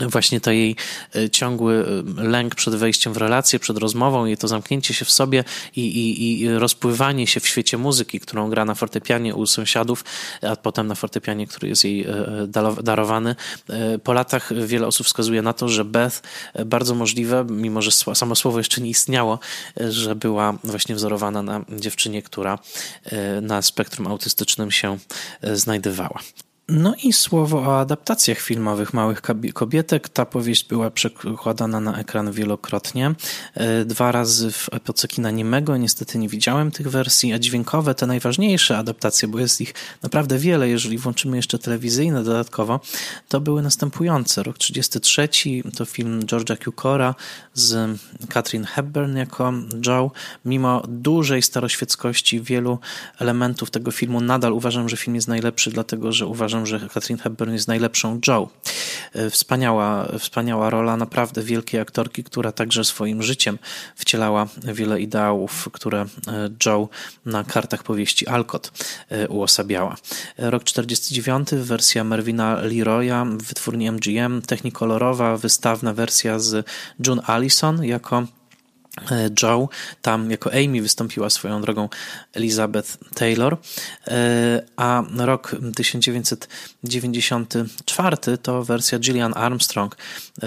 Speaker 1: właśnie to jej e, ciągły e, lęk przed wejściem w relację, przed rozmową, jej to zamknięcie się w sobie i, i, i rozpływanie się w świecie muzyki, którą gra na fortepianie u sąsiadów, a potem na fortepianie, który jest jej e, darowany. Po latach wiele osób wskazuje na to, że Beth bardzo możliwe, mimo że samo słowo jeszcze nie istniało, że była właśnie wzorowana na dziewczynie, która na spektrum autystycznym się znajdowała. No i słowo o adaptacjach filmowych Małych Kobietek. Ta powieść była przekładana na ekran wielokrotnie. E, dwa razy w epoce kina niemego. Niestety nie widziałem tych wersji, a dźwiękowe, te najważniejsze adaptacje, bo jest ich naprawdę wiele, jeżeli włączymy jeszcze telewizyjne dodatkowo, to były następujące. Rok 33 to film George'a Cukora z Katrin Hepburn jako Joe. Mimo dużej staroświeckości wielu elementów tego filmu nadal uważam, że film jest najlepszy, dlatego że uważam, uważam, że Katrin Hepburn jest najlepszą Joe. Wspaniała, wspaniała rola naprawdę wielkiej aktorki, która także swoim życiem wcielała wiele ideałów, które Joe na kartach powieści Alcott uosabiała. Rok 49, wersja Mervina Leroya, wytwórni MGM, technikolorowa, wystawna wersja z June Allison jako E, Joe. Tam jako Amy wystąpiła swoją drogą Elizabeth Taylor, e, a rok 1994 to wersja Gillian Armstrong, e,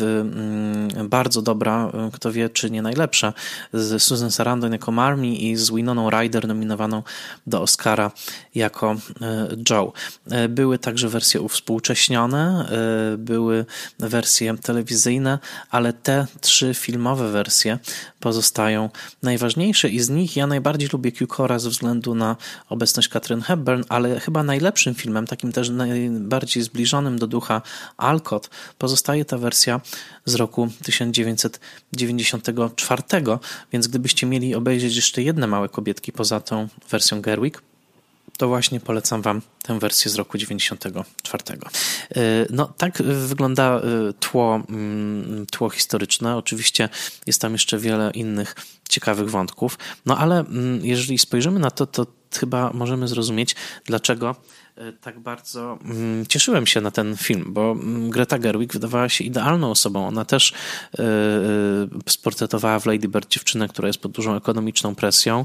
Speaker 1: mm, bardzo dobra, kto wie czy nie najlepsza, z Susan Sarandon jako Marmy i z Winoną Ryder nominowaną do Oscara jako Joe. Były także wersje uwspółcześnione, były wersje telewizyjne, ale te trzy filmowe wersje pozostają. Najważniejsze i z nich ja najbardziej lubię Cukora ze względu na obecność Katrin Hepburn, ale chyba najlepszym filmem, takim też najbardziej zbliżonym do ducha Alcott, pozostaje ta wersja z roku 1994, więc gdybyście mieli obejrzeć jeszcze jedne małe kobietki poza tą wersją Gerwig, to właśnie polecam Wam tę wersję z roku 94. E, no, tak wygląda e, tło, mm, tło historyczne. Oczywiście jest tam jeszcze wiele innych ciekawych wątków, no ale mm, jeżeli spojrzymy na to, to chyba możemy zrozumieć, dlaczego E, tak bardzo mm, cieszyłem się na ten film, bo mm, Greta Gerwig wydawała się idealną osobą. Ona też e, e, sportretowała w Lady Bird dziewczynę, która jest pod dużą ekonomiczną presją,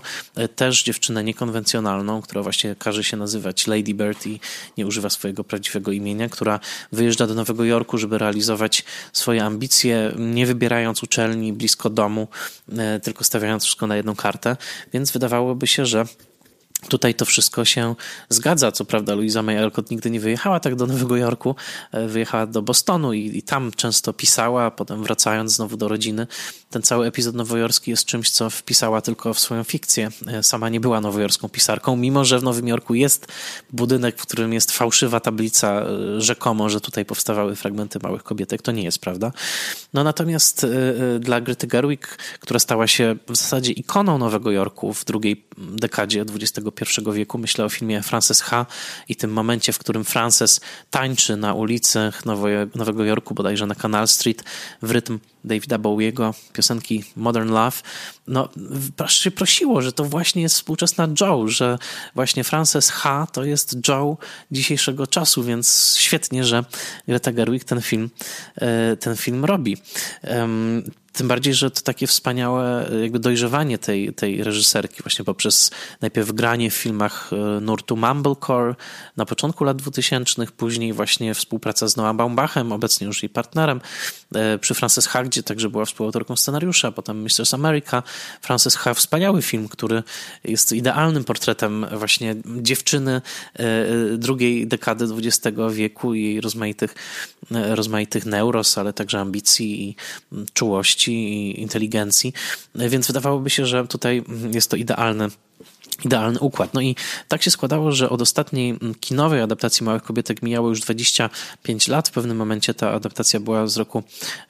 Speaker 1: też dziewczynę niekonwencjonalną, która właśnie każe się nazywać Lady Bird i nie używa swojego prawdziwego imienia, która wyjeżdża do Nowego Jorku, żeby realizować swoje ambicje, nie wybierając uczelni blisko domu, tylko stawiając wszystko na jedną kartę. Więc wydawałoby się, że Tutaj to wszystko się zgadza. Co prawda, Louisa May Alcott nigdy nie wyjechała tak do Nowego Jorku, e, wyjechała do Bostonu i, i, tam często pisała, potem wracając znowu do rodziny. Ten cały epizod nowojorski jest czymś, co wpisała tylko w swoją fikcję. E, sama nie była nowojorską pisarką, mimo że w Nowym Jorku jest budynek, w którym jest fałszywa tablica, e, rzekomo, że tutaj powstawały fragmenty małych kobietek. To nie jest prawda. No natomiast dla Grety Gerwig, która stała się w zasadzie ikoną Nowego Jorku w drugiej dekadzie XXI wieku. Myślę o filmie Frances H. i tym momencie, w którym Frances tańczy na ulicach Nowego Jorku, bodajże na Canal Street, w rytm Davida Bowiego, piosenki Modern Love. No, się prosiło, że to właśnie jest współczesna Joe, że właśnie Frances H. to jest Joe dzisiejszego czasu, więc świetnie, że Greta Gerwig ten film, e, ten film robi. Tym bardziej, że to takie wspaniałe jakby dojrzewanie tej, tej reżyserki właśnie poprzez najpierw granie w filmach e, nurtu Mumblecore na początku lat 2000, później właśnie współpraca z Noah Baumbachem, obecnie już jej partnerem, e, przy Frances H., gdzie także była współautorką scenariusza, potem Mistress America. Frances H., wspaniały film, który jest idealnym portretem właśnie dziewczyny e, drugiej dekady XX wieku i jej rozmaitych, rozmaitych neuros, ale także ambicji i czułości i inteligencji, więc wydawałoby się, że tutaj jest to idealne idealny układ. No i tak się składało, że od ostatniej kinowej adaptacji Małych Kobietek mijało już 25 lat. W pewnym momencie ta adaptacja była z roku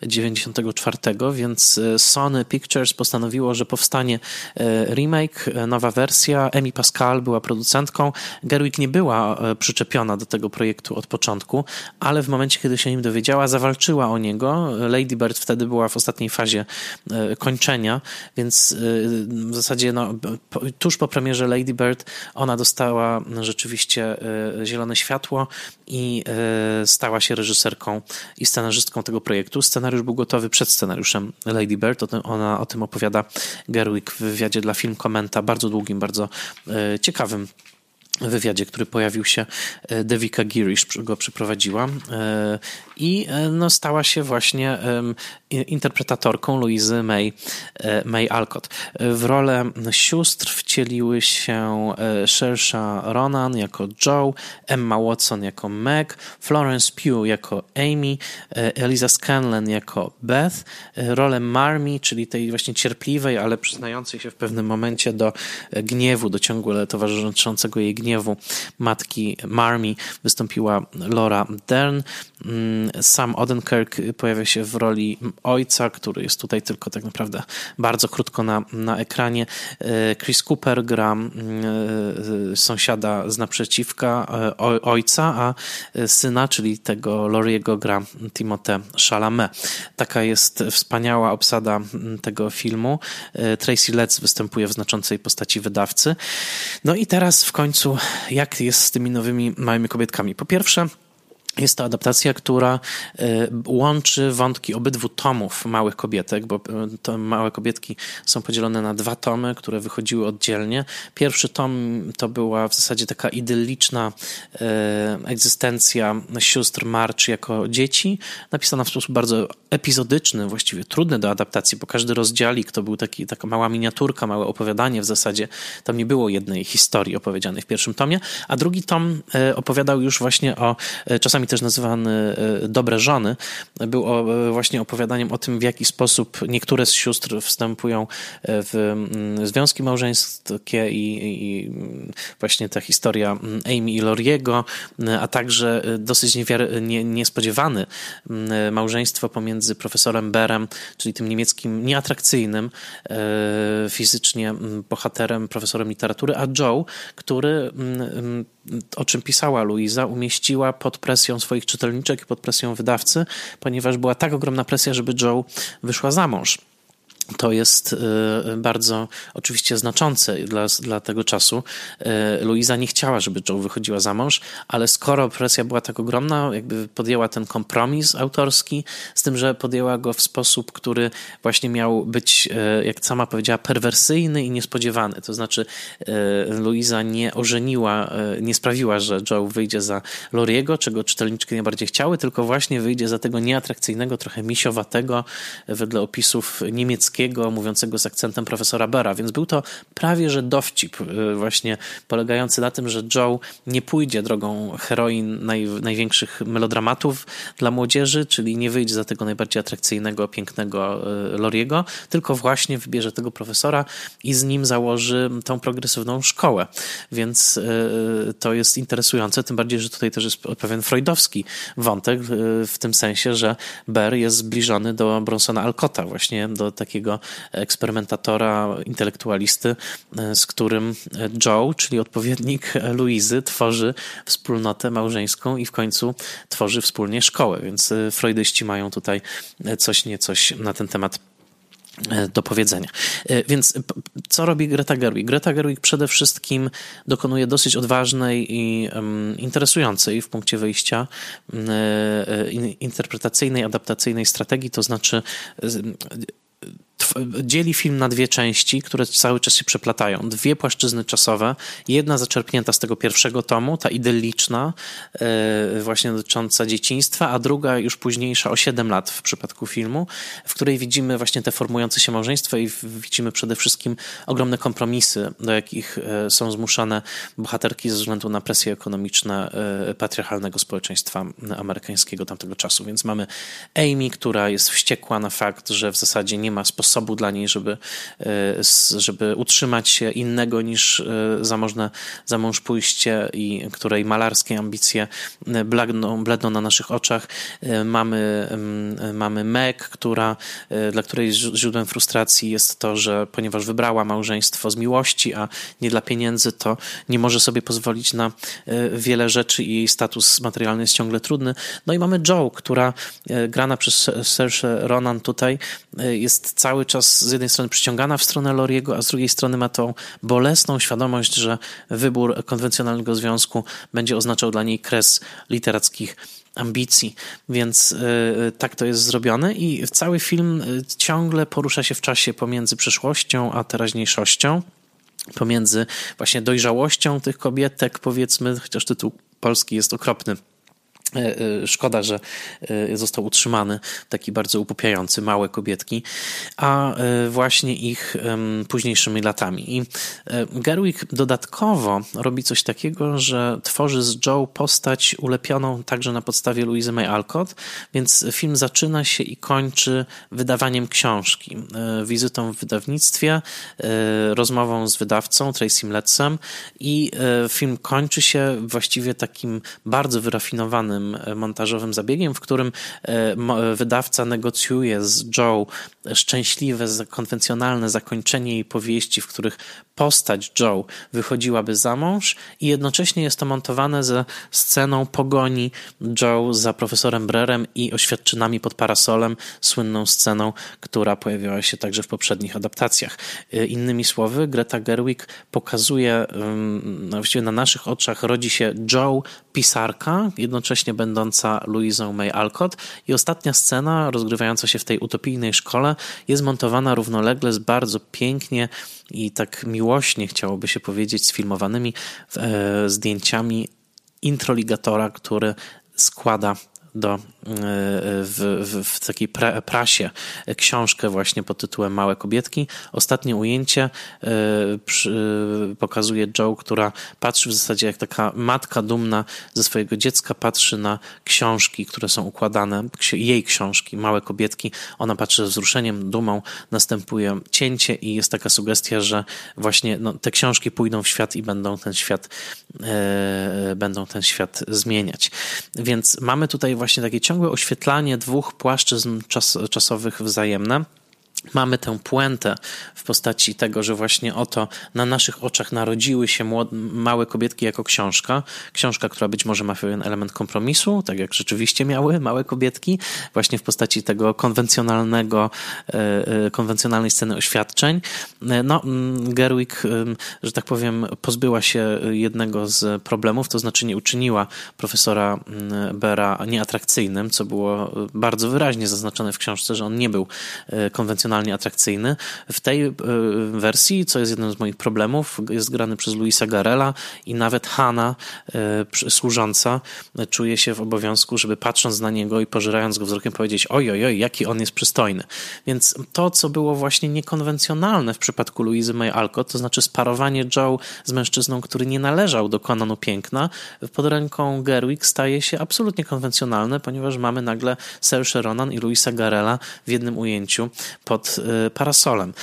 Speaker 1: 94, więc e, Sony Pictures postanowiło, że powstanie e, remake, e, nowa wersja. Emi Pascal była producentką. Gerwig nie była przyczepiona do tego projektu od początku, ale w momencie, kiedy się nim dowiedziała, zawalczyła o niego. Lady Bird wtedy była w ostatniej fazie kończenia, więc w zasadzie no, tuż po premierze że Lady Bird, ona dostała rzeczywiście e, zielone światło i e, stała się reżyserką i scenarzystką tego projektu. Scenariusz był gotowy przed scenariuszem Lady Bird, ona o tym opowiada Gerwig w wywiadzie dla Film Komenta, bardzo długim, bardzo e, ciekawym wywiadzie, który pojawił się, Devika Girish go przeprowadziła i no, stała się właśnie interpretatorką Louise May, e, May Alcott. W rolę sióstr wcieliły się e, Saoirse Ronan jako Joe, Emma Watson jako Meg, Florence Pugh jako Amy, e, Eliza Scanlon jako Beth, rolę Marmy, czyli tej właśnie cierpliwej, ale przyznającej się w pewnym momencie do gniewu, do ciągle towarzyszącego jej gniewu matki Marmy wystąpiła Laura Dern. Mm, Sam Odenkirk pojawia się w roli ojca, który jest tutaj tylko tak naprawdę bardzo krótko na, na ekranie. Chris Cooper gra sąsiada z naprzeciwka ojca, a syna, czyli tego Loriego gra Timothée Chalamet. Taka jest wspaniała obsada tego filmu. Tracy Letts występuje w znaczącej postaci wydawcy. No i teraz w końcu, jak jest z tymi nowymi małymi kobietkami? Po pierwsze, jest to adaptacja, która e, łączy wątki obydwu tomów Małych Kobietek, bo e, to Małe Kobietki są podzielone na dwa tomy, które wychodziły oddzielnie. Pierwszy tom to była w zasadzie taka idylliczna e, egzystencja sióstr March jako dzieci, napisana w sposób bardzo epizodyczny, właściwie trudny do adaptacji, bo każdy rozdziałik to był taki, taka mała miniaturka, małe opowiadanie w zasadzie. Tam nie było jednej historii opowiedzianej w pierwszym tomie, a drugi tom opowiadał już właśnie o czasami czasami też nazywany e, Dobre Żony, był e, właśnie opowiadaniem o tym, w jaki sposób niektóre z sióstr wstępują e, w mm, związki małżeńskie i, i właśnie ta historia mm, Amy i Loriego, a także dosyć niewiary, nie, niespodziewane mm, małżeństwo pomiędzy profesorem Berem, czyli tym niemieckim nieatrakcyjnym fizycznie bohaterem, profesorem literatury, a Joe, który o czym pisała Luiza, umieściła pod presją swoich czytelniczek i pod presją wydawcy, ponieważ była tak ogromna presja, żeby Joe wyszła za mąż to jest y, bardzo oczywiście znaczące dla, dla tego czasu. Y, Luiza nie chciała, żeby Joe wychodziła za mąż, ale skoro presja była tak ogromna, jakby podjęła ten kompromis autorski, z tym, że podjęła go w sposób, który właśnie miał być, y, jak sama powiedziała, perwersyjny i niespodziewany. To znaczy, Luiza nie ożeniła, nie sprawiła, że Joe wyjdzie za Loriego, czego czytelniczki najbardziej chciały, tylko właśnie wyjdzie za tego nieatrakcyjnego, trochę misiowatego, wedle opisów niemieckiego mówiącego z akcentem profesora Bera, więc był to prawie że dowcip y, właśnie polegający na tym, że Joe nie pójdzie drogą heroin naj, największych melodramatów dla młodzieży, czyli nie wyjdzie za tego najbardziej atrakcyjnego, pięknego y, Loriego, tylko właśnie wybierze tego profesora i z nim założy tą progresywną szkołę. Więc y, to jest interesujące, tym bardziej, że tutaj też jest pewien freudowski wątek w tym sensie, że Ber jest zbliżony do Bronsona Alcotta, właśnie do takiego takiego eksperymentatora, intelektualisty, e, z którym Joe, czyli odpowiednik Luizy, tworzy wspólnotę małżeńską i w końcu tworzy wspólnie szkołę. Więc e, freudyści mają tutaj coś niecoś na ten temat e, do powiedzenia. Więc co robi Greta Gerwig? Greta Gerwig przede wszystkim dokonuje dosyć odważnej i interesującej w punkcie wyjścia interpretacyjnej, adaptacyjnej strategii, to znaczy dzieli film na dwie części, które cały czas się przeplatają. Dwie płaszczyzny czasowe. Jedna zaczerpnięta z tego pierwszego tomu, ta idylliczna, e, właśnie dotycząca dzieciństwa, a druga już późniejsza o 7 lat w przypadku filmu, w której widzimy właśnie te formujące się małżeństwa i widzimy przede wszystkim ogromne kompromisy, do jakich e, są zmuszane bohaterki ze względu na presje ekonomiczne e, patriarchalnego społeczeństwa amerykańskiego tamtego czasu. Więc mamy Amy, która jest wściekła na fakt, że w zasadzie nie ma sposobu sposobu dla niej, żeby, e, żeby utrzymać się innego niż e, zamożne, za mąż pójście i której malarskie ambicje e, bledną, bledną na naszych oczach. Mamy, mamy Meg, która, dla której źródłem frustracji jest to, że ponieważ wybrała małżeństwo z miłości, a nie dla pieniędzy, to nie może sobie pozwolić na wiele rzeczy i jej status materialny jest ciągle trudny. No i mamy Joe, która grana przez Saoirse Ronan tutaj jest cały cały czas z jednej strony przyciągana w stronę Loriego, a z drugiej strony ma tą bolesną świadomość, że wybór konwencjonalnego związku będzie oznaczał dla niej kres literackich ambicji, więc y, tak to jest zrobione i cały film y, ciągle porusza się w czasie pomiędzy przeszłością a teraźniejszością, pomiędzy właśnie dojrzałością tych kobietek, powiedzmy, chociaż tytuł polski jest okropny szkoda, że e, został utrzymany taki bardzo upopiający, małe kobietki, a właśnie ich późniejszymi latami. I Gerwig dodatkowo robi coś takiego, że tworzy z Joe postać ulepioną także na podstawie Louise May Alcott, więc film zaczyna się i kończy wydawaniem książki, wizytą w wydawnictwie, rozmową z wydawcą Tracy Lettsem i film kończy się właściwie takim bardzo wyrafinowanym fajnym montażowym zabiegiem, w którym wydawca negocjuje z Joe szczęśliwe, konwencjonalne zakończenie jej powieści, w których postać Joe wychodziłaby za mąż i jednocześnie jest to montowane ze sceną pogoni Joe za profesorem Brerem i oświadczynami pod parasolem, słynną sceną, która pojawiała się także w poprzednich adaptacjach. Y, innymi słowy, Greta Gerwig pokazuje, właściwie na naszych oczach rodzi się Joe, pisarka, jednocześnie będąca Louisą May Alcott i ostatnia scena rozgrywająca się w tej utopijnej szkole jest montowana równolegle z bardzo pięknie i tak miłośnie chciałoby się powiedzieć sfilmowanymi e, zdjęciami introligatora, który składa do, w, w, w takiej pra, prasie książkę właśnie pod tytułem Małe kobietki. Ostatnie ujęcie e, przy, pokazuje Joe, która patrzy w zasadzie jak taka matka dumna ze swojego dziecka, patrzy na książki, które są układane, jej książki, Małe kobietki. Ona patrzy z wzruszeniem, dumą, następuje cięcie i jest taka sugestia, że właśnie no, te książki pójdą w świat i będą ten świat, e, będą ten świat zmieniać. Więc mamy tutaj właśnie takie ciągłe oświetlanie dwóch płaszczyzn czas, czasowych wzajemne mamy tę puentę w postaci tego, że właśnie oto na naszych oczach narodziły się małe kobietki jako książka. Książka, która być może ma pewien element kompromisu, tak jak rzeczywiście miały małe kobietki, właśnie w postaci tego konwencjonalnego, e, e, konwencjonalnej sceny oświadczeń. E, no, mm, Gerwig, że tak powiem, pozbyła się jednego z problemów, to znaczy nie uczyniła profesora mm, Bera nieatrakcyjnym, co było bardzo wyraźnie zaznaczone w książce, że on nie był konwencjonalny emocjonalnie atrakcyjny. W tej e, wersji, co jest jednym z moich problemów, jest grany przez Luisa Garela i nawet Hanna, e, służąca, czuje się w obowiązku, żeby patrząc na niego i pożerając go wzrokiem powiedzieć oj, oj, oj, jaki on jest przystojny. Więc to, co było właśnie niekonwencjonalne w przypadku Louisy May Alcott, to znaczy sparowanie Joe z mężczyzną, który nie należał do kanonu piękna, pod ręką Gerwig staje się absolutnie konwencjonalne, ponieważ mamy nagle Saoirse Ronan i Luisa Garela w jednym ujęciu pod Y, parasolem.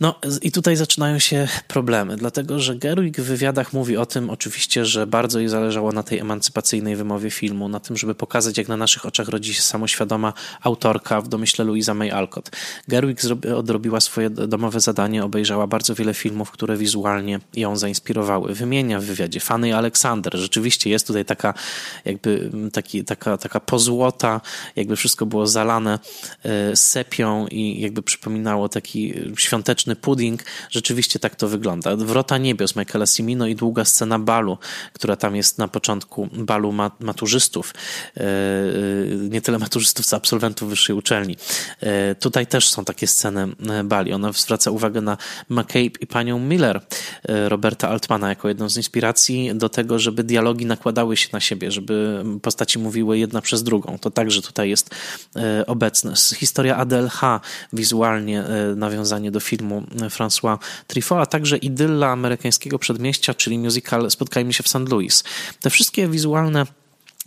Speaker 1: No i tutaj zaczynają się problemy, dlatego że Gerwig w wywiadach mówi o tym oczywiście, że bardzo jej zależało na tej emancypacyjnej wymowie filmu, na tym, żeby pokazać, jak na naszych oczach rodzi się samoświadoma autorka w domyśle Louisa May Alcott. Gerwig odrobiła swoje domowe zadanie, obejrzała bardzo wiele filmów, które wizualnie ją zainspirowały. Wymienia w wywiadzie Fanny Alexander. Rzeczywiście jest tutaj taka jakby taki, taka, taka pozłota, jakby wszystko było zalane y, sepią i jakby przypominało taki świąteczny pudding. Rzeczywiście tak to wygląda. Wrota niebios Michaela Simino i długa scena balu, która tam jest na początku balu maturzystów. E, e, nie tyle maturzystów, co absolwentów wyższej uczelni. E, tutaj też są takie sceny bali. Ona zwraca uwagę na McCabe i panią Miller Roberta Altmana jako jedną z inspiracji do tego, żeby dialogi nakładały się na siebie, żeby postaci mówiły jedna przez drugą. To także tutaj jest obecne. Historia Adel H. wizualnie nawiązanie do filmu François Truffaut, a także idylla amerykańskiego przedmieścia, czyli musical Spotkajmy się w St. Louis. Te wszystkie wizualne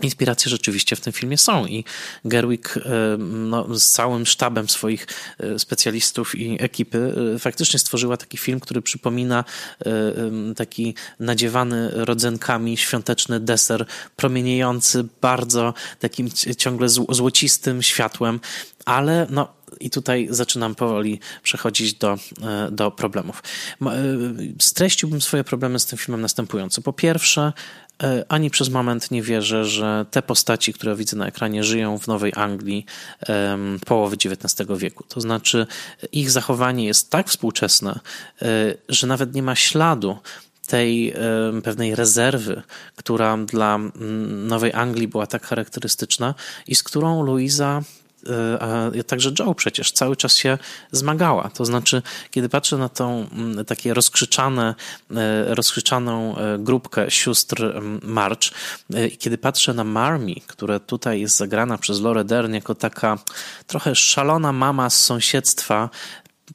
Speaker 1: Inspiracje rzeczywiście w tym filmie są i Gerwig e, no, z całym sztabem swoich e, specjalistów i ekipy e, faktycznie stworzyła taki film, który przypomina taki nadziewany rodzenkami świąteczny deser, promieniejący bardzo takim ciągle złocistym światłem, ale no, i tutaj zaczynam powoli przechodzić do, e, do problemów. E, streściłbym swoje problemy z tym filmem następująco. Po pierwsze, e, ani przez moment nie wierzę, że te postaci, które widzę na ekranie, żyją w Nowej Anglii połowy XIX wieku. To znaczy, ich zachowanie jest tak współczesne, że nawet nie ma śladu tej pewnej rezerwy, która dla Nowej Anglii była tak charakterystyczna i z którą Louisa a także Joe przecież cały czas się zmagała. To znaczy, kiedy patrzę na tą mm, takie rozkrzyczane, e, rozkrzyczaną e, grupkę sióstr mm, March e, kiedy patrzę na Marmi, która tutaj jest zagrana przez Lore Dern jako taka trochę szalona mama z sąsiedztwa,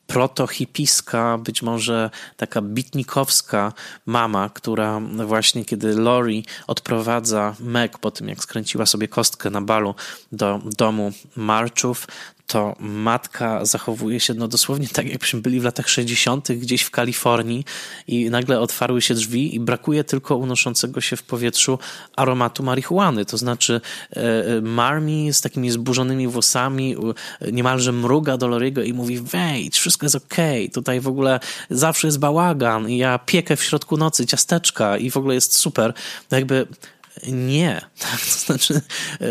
Speaker 1: protohipiska, być może taka bitnikowska mama, która właśnie kiedy Lori odprowadza Meg po tym, jak skręciła sobie kostkę na balu do domu Marchów, to matka zachowuje się no dosłownie tak, jakbyśmy byli w latach 60. gdzieś w Kalifornii i nagle otwarły się drzwi i brakuje tylko unoszącego się w powietrzu aromatu marihuany. To znaczy e, e, Marmi z takimi zburzonymi włosami niemalże mruga do Loriego i mówi wejdź, wszystko jest okej, okay. tutaj w ogóle zawsze jest bałagan i ja piekę w środku nocy ciasteczka i w ogóle jest super. No jakby nie, tak? To znaczy e,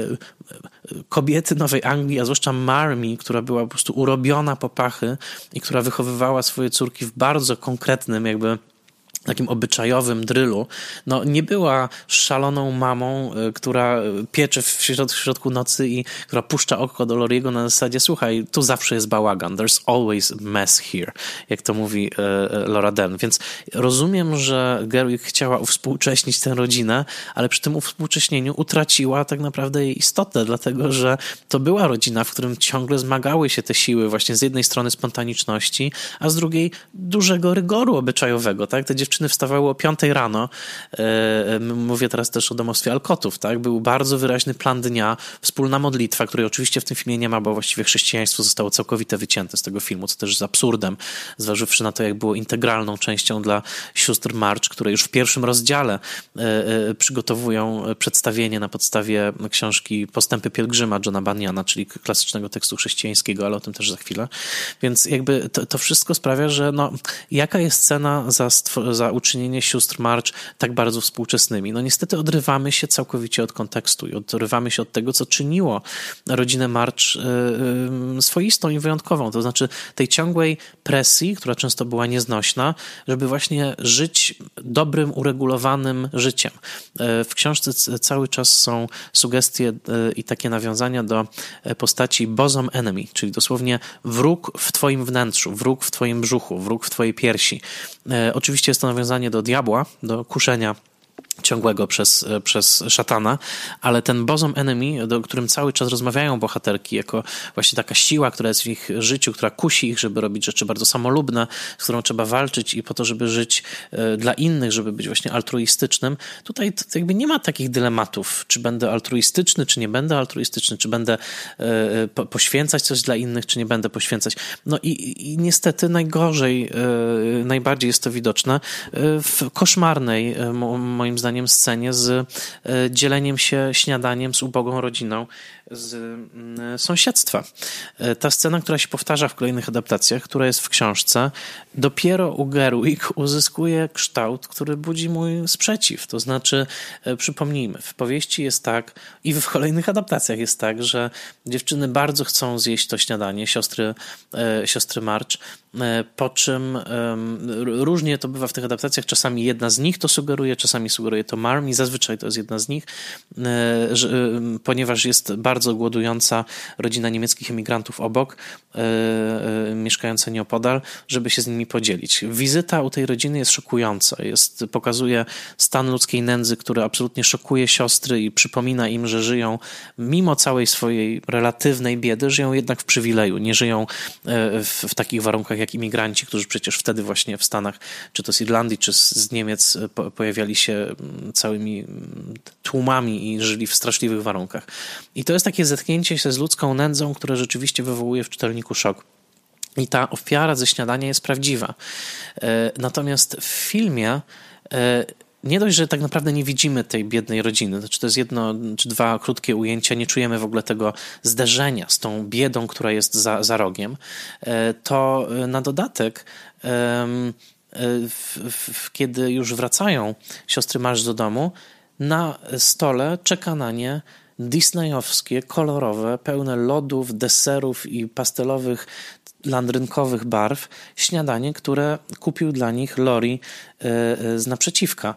Speaker 1: kobiety Nowej Anglii, a zwłaszcza Marmi, która była po prostu urobiona po pachy i która wychowywała swoje córki w bardzo konkretnym jakby takim obyczajowym drylu, no nie była szaloną mamą, y, która piecze w, środ w środku nocy i która puszcza oko do Loriego na zasadzie, słuchaj, tu zawsze jest bałagan, there's always mess here, jak to mówi e, e, Laura Den. Więc rozumiem, że Gerwig chciała uwspółcześnić tę rodzinę, ale przy tym uwspółcześnieniu utraciła tak naprawdę jej istotę, dlatego że to była rodzina, w którym ciągle zmagały się te siły właśnie z jednej strony spontaniczności, a z drugiej dużego rygoru obyczajowego, tak? Te dziewczyny dziewczyny wstawały o 5 rano. E, mówię teraz też o domostwie Alkotów, tak? Był bardzo wyraźny plan dnia, wspólna modlitwa, której oczywiście w tym filmie nie ma, bo właściwie chrześcijaństwo zostało całkowicie wycięte z tego filmu, co też jest absurdem, zważywszy na to, jak było integralną częścią dla sióstr March, które już w pierwszym rozdziale e, e, przygotowują przedstawienie na podstawie książki Postępy pielgrzyma Johna Baniana, czyli klasycznego tekstu chrześcijańskiego, ale o tym też za chwilę. Więc jakby to, to wszystko sprawia, że no, jaka jest cena za, za uczynienie sióstr March tak bardzo współczesnymi. No niestety odrywamy się całkowicie od kontekstu i odrywamy się od tego, co czyniło rodzinę March e, swoistą i wyjątkową. To znaczy tej ciągłej presji, która często była nieznośna, żeby właśnie żyć dobrym, uregulowanym życiem. E, w książce cały czas są sugestie i takie nawiązania do postaci bosom enemy, czyli dosłownie wróg w twoim wnętrzu, wróg w twoim brzuchu, wróg w twojej piersi. Oczywiście jest to nawiązanie do diabła, do kuszenia ciągłego przez, przez szatana, ale ten bosom enemy, o którym cały czas rozmawiają bohaterki, jako właśnie taka siła, która jest w ich życiu, która kusi ich, żeby robić rzeczy bardzo samolubne, z którą trzeba walczyć i po to, żeby żyć e, dla innych, żeby być właśnie altruistycznym. Tutaj jakby nie ma takich dylematów, czy będę altruistyczny, czy nie będę altruistyczny, czy będę e, poświęcać coś dla innych, czy nie będę poświęcać. No i, i niestety najgorzej, e, najbardziej jest to widoczne w koszmarnej, moim zdaniem, zdaniem scenie z e, dzieleniem się śniadaniem z ubogą rodziną z mm, sąsiedztwa. E, ta scena, która się powtarza w kolejnych adaptacjach, która jest w książce, dopiero u Gerwig uzyskuje kształt, który budzi mój sprzeciw. To znaczy, e, przypomnijmy, w powieści jest tak i w kolejnych adaptacjach jest tak, że dziewczyny bardzo chcą zjeść to śniadanie, siostry, siostry March, po czym różnie to bywa w tych adaptacjach. Czasami jedna z nich to sugeruje, czasami sugeruje to Marm i zazwyczaj to jest jedna z nich, e, ponieważ jest bardzo głodująca rodzina niemieckich emigrantów obok, e, e, mieszkająca nieopodal, żeby się z nimi podzielić. Wizyta u tej rodziny jest szokująca. Jest, pokazuje stan ludzkiej nędzy, który absolutnie szokuje siostry i przypomina im, że żyją mimo całej swojej relatywnej biedy, żyją jednak w przywileju, nie żyją w, w takich warunkach jak imigranci, którzy przecież wtedy właśnie w Stanach, czy to z Irlandii, czy z Niemiec pojawiali się całymi tłumami i żyli w straszliwych warunkach. I to jest takie zetknięcie się z ludzką nędzą, które rzeczywiście wywołuje w czytelniku szok. I ta ofiara ze śniadania jest prawdziwa. E, natomiast w filmie e, nie dość, że tak naprawdę nie widzimy tej biednej rodziny, znaczy to jest jedno czy dwa krótkie ujęcia, nie czujemy w ogóle tego zderzenia z tą biedą, która jest za, za rogiem, e, to na dodatek w, kiedy już wracają siostry Marsz do domu, na stole czeka na nie disneyowskie, kolorowe, pełne lodów, deserów i pastelowych landrynkowych barw śniadanie, które kupił dla nich Lori e, e, z naprzeciwka.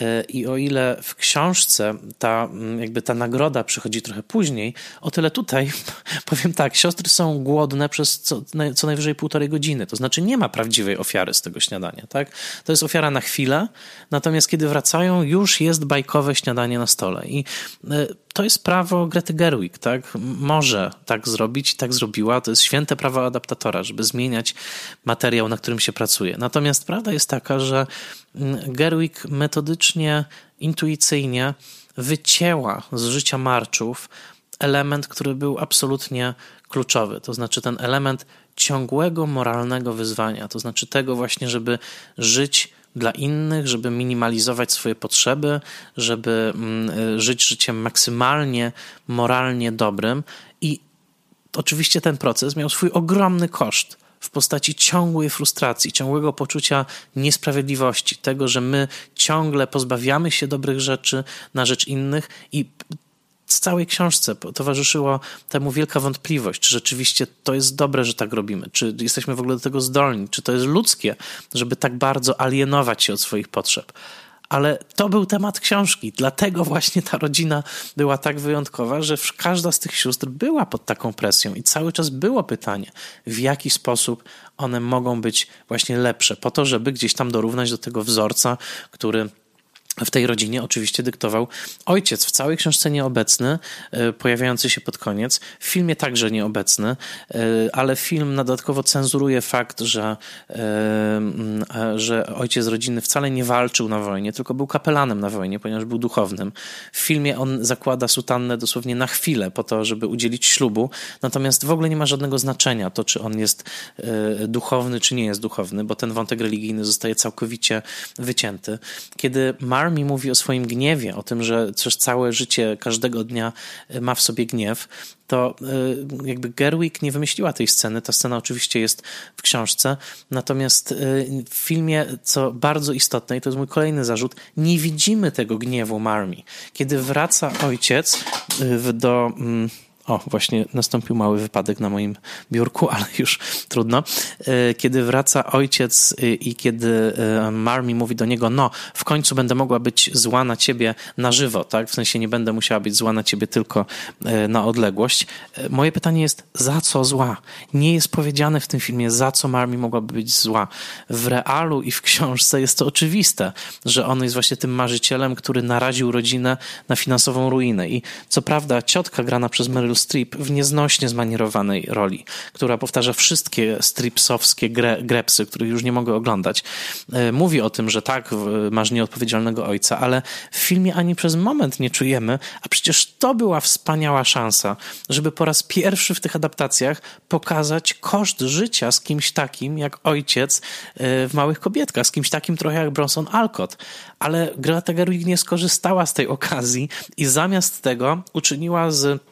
Speaker 1: E, I o ile w książce ta, jakby ta nagroda przychodzi trochę później, o tyle tutaj powiem tak, siostry są głodne przez co, co najwyżej półtorej godziny. To znaczy nie ma prawdziwej ofiary z tego śniadania. Tak? To jest ofiara na chwilę, natomiast kiedy wracają, już jest bajkowe śniadanie na stole. I to jest prawo Grety Gerwig, tak? Może tak zrobić i tak zrobiła. To jest święte prawo adaptatora, żeby zmieniać materiał, na którym się pracuje. Natomiast prawda jest taka, że mm, Gerwig metodycznie, intuicyjnie wycięła z życia marczów element, który był absolutnie kluczowy. To znaczy ten element ciągłego moralnego wyzwania, to znaczy tego właśnie, żeby żyć dla innych, żeby minimalizować swoje potrzeby, żeby mm, żyć życiem maksymalnie moralnie dobrym. I oczywiście ten proces miał swój ogromny koszt w postaci ciągłej frustracji, ciągłego poczucia niesprawiedliwości, tego, że my ciągle pozbawiamy się dobrych rzeczy na rzecz innych i z całej książce towarzyszyło temu wielka wątpliwość, czy rzeczywiście to jest dobre, że tak robimy, czy jesteśmy w ogóle do tego zdolni, czy to jest ludzkie, żeby tak bardzo alienować się od swoich potrzeb. Ale to był temat książki, dlatego właśnie ta rodzina była tak wyjątkowa, że każda z tych sióstr była pod taką presją i cały czas było pytanie, w jaki sposób one mogą być właśnie lepsze, po to, żeby gdzieś tam dorównać do tego wzorca, który w tej rodzinie oczywiście dyktował ojciec, w całej książce nieobecny, e, pojawiający się pod koniec, w filmie także nieobecny, e, ale film dodatkowo cenzuruje fakt, że, e, że ojciec rodziny wcale nie walczył na wojnie, tylko był kapelanem na wojnie, ponieważ był duchownym. W filmie on zakłada sutannę dosłownie na chwilę po to, żeby udzielić ślubu, natomiast w ogóle nie ma żadnego znaczenia to, czy on jest duchowny, czy nie jest duchowny, bo ten wątek religijny zostaje całkowicie wycięty. Kiedy Mar Army mówi o swoim gniewie, o tym, że przez całe życie każdego dnia e, ma w sobie gniew, to e, jakby Gerwig nie wymyśliła tej sceny. Ta scena oczywiście jest w książce, natomiast e, w filmie, co bardzo istotne, i to jest mój kolejny zarzut, nie widzimy tego gniewu Marmi. Kiedy wraca ojciec do mm, o, właśnie nastąpił mały wypadek na moim biurku, ale już trudno. E, kiedy wraca ojciec e, i kiedy e, Marmi mówi do niego, no, w końcu będę mogła być zła na ciebie na żywo, tak? W sensie nie będę musiała być zła na ciebie tylko na odległość. Moje pytanie jest, za co zła? Nie jest powiedziane w tym filmie, za co Marmi mogłaby być zła. W realu i w książce jest to oczywiste, że on jest właśnie tym marzycielem, który naraził rodzinę na finansową ruinę. I co prawda ciotka grana przez Meryl Streep w nieznośnie zmanierowanej roli, która powtarza wszystkie stripsowskie gre, grepsy, których już nie mogę oglądać. E, mówi o tym, że tak, masz nieodpowiedzialnego ojca, ale w filmie ani przez moment nie czujemy, a przecież to była wspaniała szansa, żeby po raz pierwszy w tych adaptacjach pokazać koszt życia z kimś takim jak ojciec e, w Małych Kobietkach, z kimś takim trochę jak Bronson Alcott. Ale Greta Gerwig nie skorzystała z tej okazji i zamiast tego uczyniła z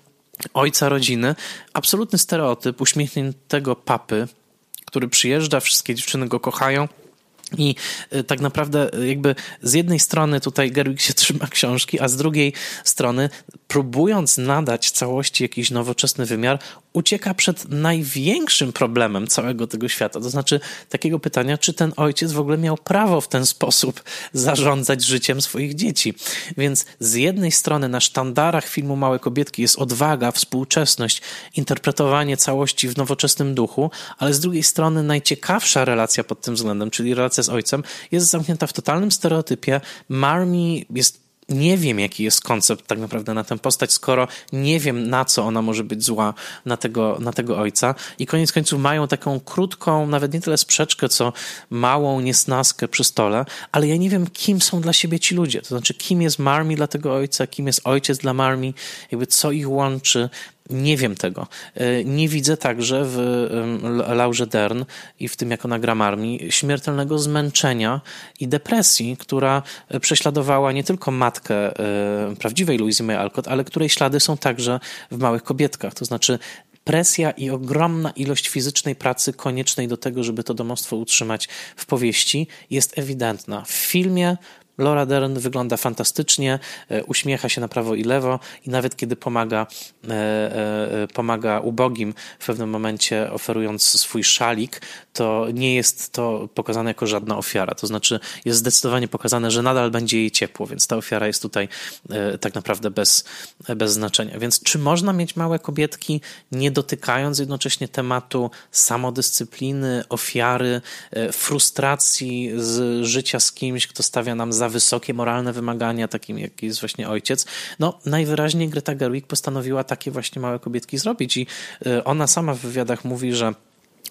Speaker 1: ojca rodziny, absolutny stereotyp uśmiechniętego papy, który przyjeżdża, wszystkie dziewczyny go kochają. I e, tak naprawdę, e, jakby z jednej strony tutaj Gerwig się trzyma książki, a z drugiej strony, próbując nadać całości jakiś nowoczesny wymiar, ucieka przed największym problemem całego tego świata. To znaczy takiego pytania, czy ten ojciec w ogóle miał prawo w ten sposób zarządzać życiem swoich dzieci. Więc z jednej strony na sztandarach filmu Małe Kobietki jest odwaga, współczesność, interpretowanie całości w nowoczesnym duchu, ale z drugiej strony najciekawsza relacja pod tym względem, czyli relacja z ojcem, jest zamknięta w totalnym stereotypie. Marmi jest nie wiem, jaki jest koncept tak naprawdę na tę postać, skoro nie wiem, na co ona może być zła na tego, na tego ojca. I koniec końców mają taką krótką, nawet nie tyle sprzeczkę, co małą niesnaskę przy stole, ale ja nie wiem, kim są dla siebie ci ludzie. To znaczy, kim jest Marmi dla tego ojca, kim jest ojciec dla Marmi, jakby co ich łączy, nie wiem tego. E, nie widzę także w Laurze Dern i w tym, jak ona gra armii, śmiertelnego zmęczenia i depresji, która prześladowała nie tylko matkę e, prawdziwej Louise May Alcott, ale której ślady są także w Małych Kobietkach. To znaczy presja i ogromna ilość fizycznej pracy koniecznej do tego, żeby to domostwo utrzymać w powieści jest ewidentna. W filmie Laura Dern wygląda fantastycznie, e, uśmiecha się na prawo i lewo i nawet kiedy pomaga, e, e, pomaga ubogim w pewnym momencie oferując swój szalik, to nie jest to pokazane jako żadna ofiara. To znaczy jest zdecydowanie pokazane, że nadal będzie jej ciepło, więc ta ofiara jest tutaj tak naprawdę bez, bez znaczenia. Więc czy można mieć małe kobietki, nie dotykając jednocześnie tematu samodyscypliny, ofiary, frustracji z życia z kimś, kto stawia nam za za wysokie moralne wymagania, takim jak jest właśnie ojciec, no najwyraźniej Greta Gerwig postanowiła takie właśnie małe kobietki zrobić i y, ona sama w wywiadach mówi, że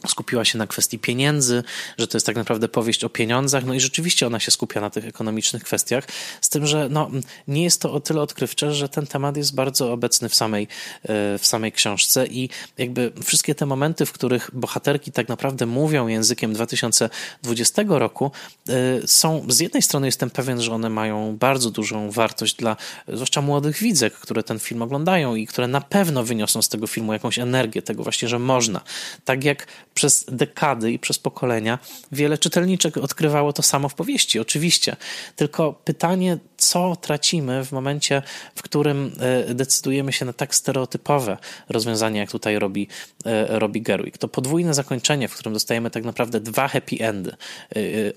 Speaker 1: skupiła się na kwestii pieniędzy, że to jest tak naprawdę powieść o pieniądzach, no i rzeczywiście ona się skupia na tych ekonomicznych kwestiach, z tym, że no, nie jest to o tyle odkrywcze, że ten temat jest bardzo obecny w samej, e, w samej książce i jakby wszystkie te momenty, w których bohaterki tak naprawdę mówią językiem 2020 roku, e, są, z jednej strony jestem pewien, że one mają bardzo dużą wartość dla zwłaszcza młodych widzek, które ten film oglądają i które na pewno wyniosą z tego filmu jakąś energię, tego właśnie, że można. Tak jak przez dekady i przez pokolenia wiele czytelniczek odkrywało to samo w powieści, oczywiście. Tylko pytanie, co tracimy w momencie, w którym e, decydujemy się na tak stereotypowe rozwiązanie, jak tutaj robi, e, robi Gerwig. To podwójne zakończenie, w którym dostajemy tak naprawdę dwa happy endy.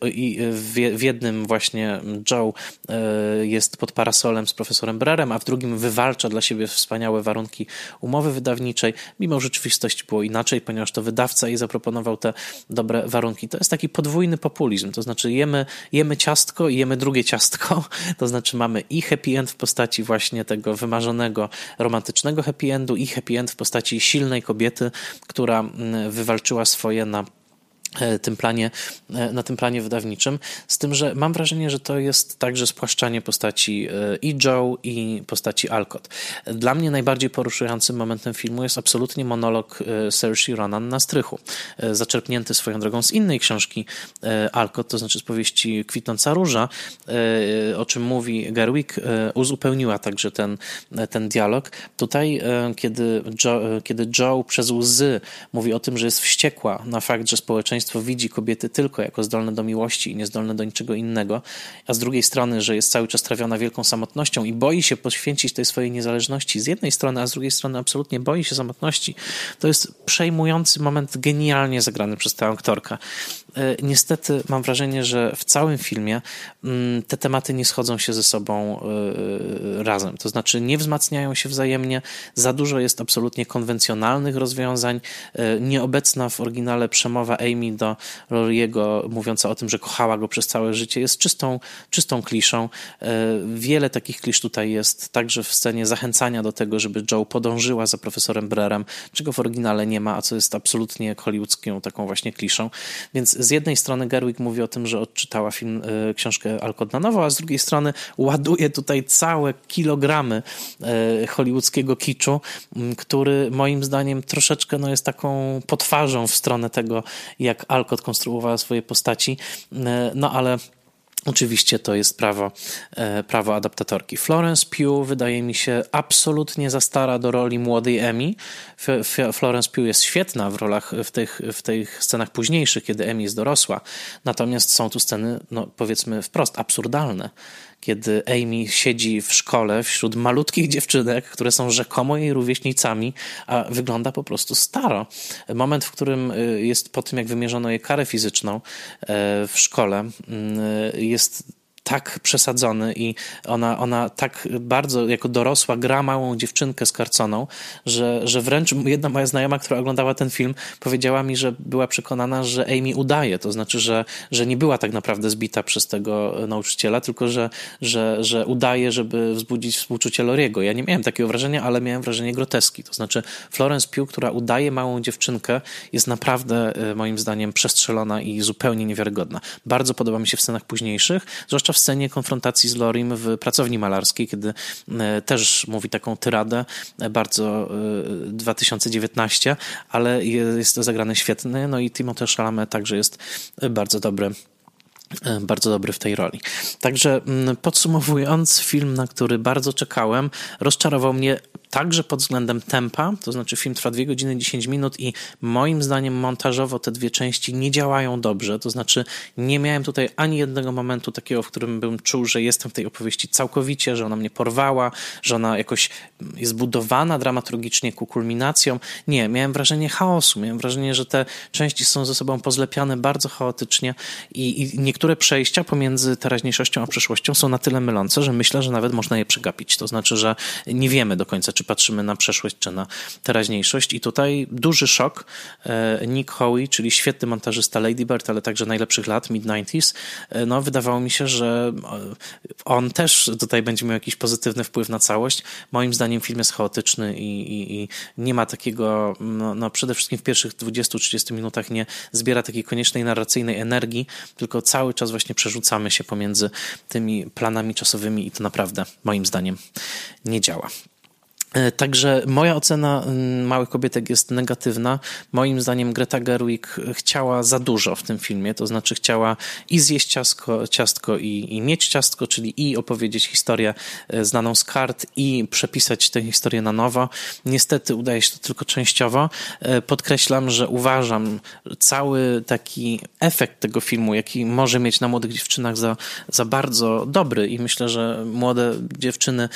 Speaker 1: E, I w jednym właśnie Joe jest pod parasolem z profesorem Brerem, a w drugim wywalcza dla siebie wspaniałe warunki umowy wydawniczej. Mimo rzeczywistości było inaczej, ponieważ to wydawca jej zaproponował te dobre warunki. To jest taki podwójny populizm, to znaczy jemy, jemy ciastko i jemy drugie ciastko, to znaczy mamy i happy end w postaci właśnie tego wymarzonego, romantycznego happy endu i happy end w postaci silnej kobiety, która mm, wywalczyła swoje na tym planie, e, na tym planie wydawniczym, z tym, że mam wrażenie, że to jest także spłaszczanie postaci e, i Joe i postaci Alcott. Dla mnie najbardziej poruszającym momentem filmu jest absolutnie monolog Saoirse Ronan na strychu, zaczerpnięty swoją drogą z innej książki Alcott, to znaczy z powieści Kwitnąca Róża, o czym mówi Gerwig, uzupełniła także ten, ten dialog. Tutaj, kiedy Joe, kiedy Joe przez łzy mówi o tym, że jest wściekła na fakt, że społeczeństwo społeczeństwo widzi kobiety tylko jako zdolne do miłości i niezdolne do niczego innego, a z drugiej strony, że jest cały czas trawiona wielką samotnością i boi się poświęcić tej swojej niezależności z jednej strony, a z drugiej strony absolutnie boi się samotności, to jest przejmujący moment genialnie zagrany przez tę aktorkę. E, niestety mam wrażenie, że w całym filmie mm, te tematy nie schodzą się ze sobą e, razem. To znaczy nie wzmacniają się wzajemnie, za dużo jest absolutnie konwencjonalnych rozwiązań. E, nieobecna w oryginale przemowa Amy do Loriego, mówiąca o tym, że kochała go przez całe życie, jest czystą, czystą kliszą. Wiele takich klisz tutaj jest, także w scenie zachęcania do tego, żeby Joe podążyła za profesorem Brerem, czego w oryginale nie ma, a co jest absolutnie hollywoodzką taką właśnie kliszą. Więc z jednej strony Gerwig mówi o tym, że odczytała film, e, książkę Alcott na nowo, a z drugiej strony ładuje tutaj całe kilogramy e, hollywoodzkiego kiczu, który moim zdaniem troszeczkę no, jest taką potwarzą w stronę tego, jak Alcott konstruowała swoje postaci, e, no ale Oczywiście to jest prawo, e, prawo adaptatorki. Florence Pugh wydaje mi się absolutnie za stara do roli młodej Emmy. Florence Pugh jest świetna w rolach w tych, w tych scenach późniejszych, kiedy Emmy jest dorosła. Natomiast są tu sceny, no powiedzmy wprost, absurdalne kiedy Amy siedzi w szkole wśród malutkich dziewczynek, które są rzekomo jej rówieśnicami, a wygląda po prostu staro. Moment, w którym y, jest po tym, jak wymierzono jej karę fizyczną e, w szkole, y, jest tak przesadzony i ona, ona tak bardzo jako dorosła gra małą dziewczynkę skarconą, że, że wręcz jedna moja znajoma, która oglądała ten film, powiedziała mi, że była przekonana, że Amy udaje, to znaczy, że, że nie była tak naprawdę zbita przez tego nauczyciela, tylko że, że, że udaje, żeby wzbudzić współczucie Loriego. Ja nie miałem takiego wrażenia, ale miałem wrażenie groteski. To znaczy Florence Pugh, która udaje małą dziewczynkę, jest naprawdę e, moim zdaniem przestrzelona i zupełnie niewiarygodna. Bardzo podoba mi się w scenach późniejszych, zwłaszcza w scenie konfrontacji z Lorim w pracowni malarskiej, kiedy e, też mówi taką tyradę, e, bardzo 2019, e, ale jest to zagrane świetnie, no i Timothée Chalamet także jest bardzo dobry bardzo dobry w tej roli. Także mm, podsumowując, film, na który bardzo czekałem, rozczarował mnie także pod względem tempa, to znaczy film trwa 2 godziny 10 minut i moim zdaniem montażowo te dwie części nie działają dobrze, to znaczy nie miałem tutaj ani jednego momentu takiego, w którym bym czuł, że jestem w tej opowieści całkowicie, że ona mnie porwała, że ona jakoś jest budowana dramaturgicznie ku kulminacjom. Nie, miałem wrażenie chaosu, miałem wrażenie, że te części są ze sobą pozlepiane bardzo chaotycznie i, i niektóre przejścia pomiędzy teraźniejszością a przeszłością są na tyle mylące, że myślę, że nawet można je przegapić. To znaczy, że nie wiemy do końca, czy patrzymy na przeszłość, czy na teraźniejszość. I tutaj duży szok. E, Nick Howie, czyli świetny montażysta Lady Bird, ale także najlepszych lat, mid-90s, e, no wydawało mi się, że on też tutaj będzie miał jakiś pozytywny wpływ na całość. Moim zdaniem film jest chaotyczny i, i, i nie ma takiego, no, no przede wszystkim w pierwszych 20-30 minutach nie zbiera takiej koniecznej narracyjnej energii, tylko cały czas właśnie przerzucamy się pomiędzy tymi planami czasowymi i to naprawdę moim zdaniem nie działa. E, także moja ocena Małych Kobietek jest negatywna. Moim zdaniem Greta Gerwig chciała za dużo w tym filmie, to znaczy chciała i zjeść ciastko, ciastko i, i mieć ciastko, czyli i opowiedzieć historię e, znaną z kart i przepisać tę historię na nowo. Niestety udaje się to tylko częściowo. E, podkreślam, że uważam cały taki efekt tego filmu, jaki może mieć na młodych dziewczynach za, za bardzo dobry i myślę, że młode dziewczyny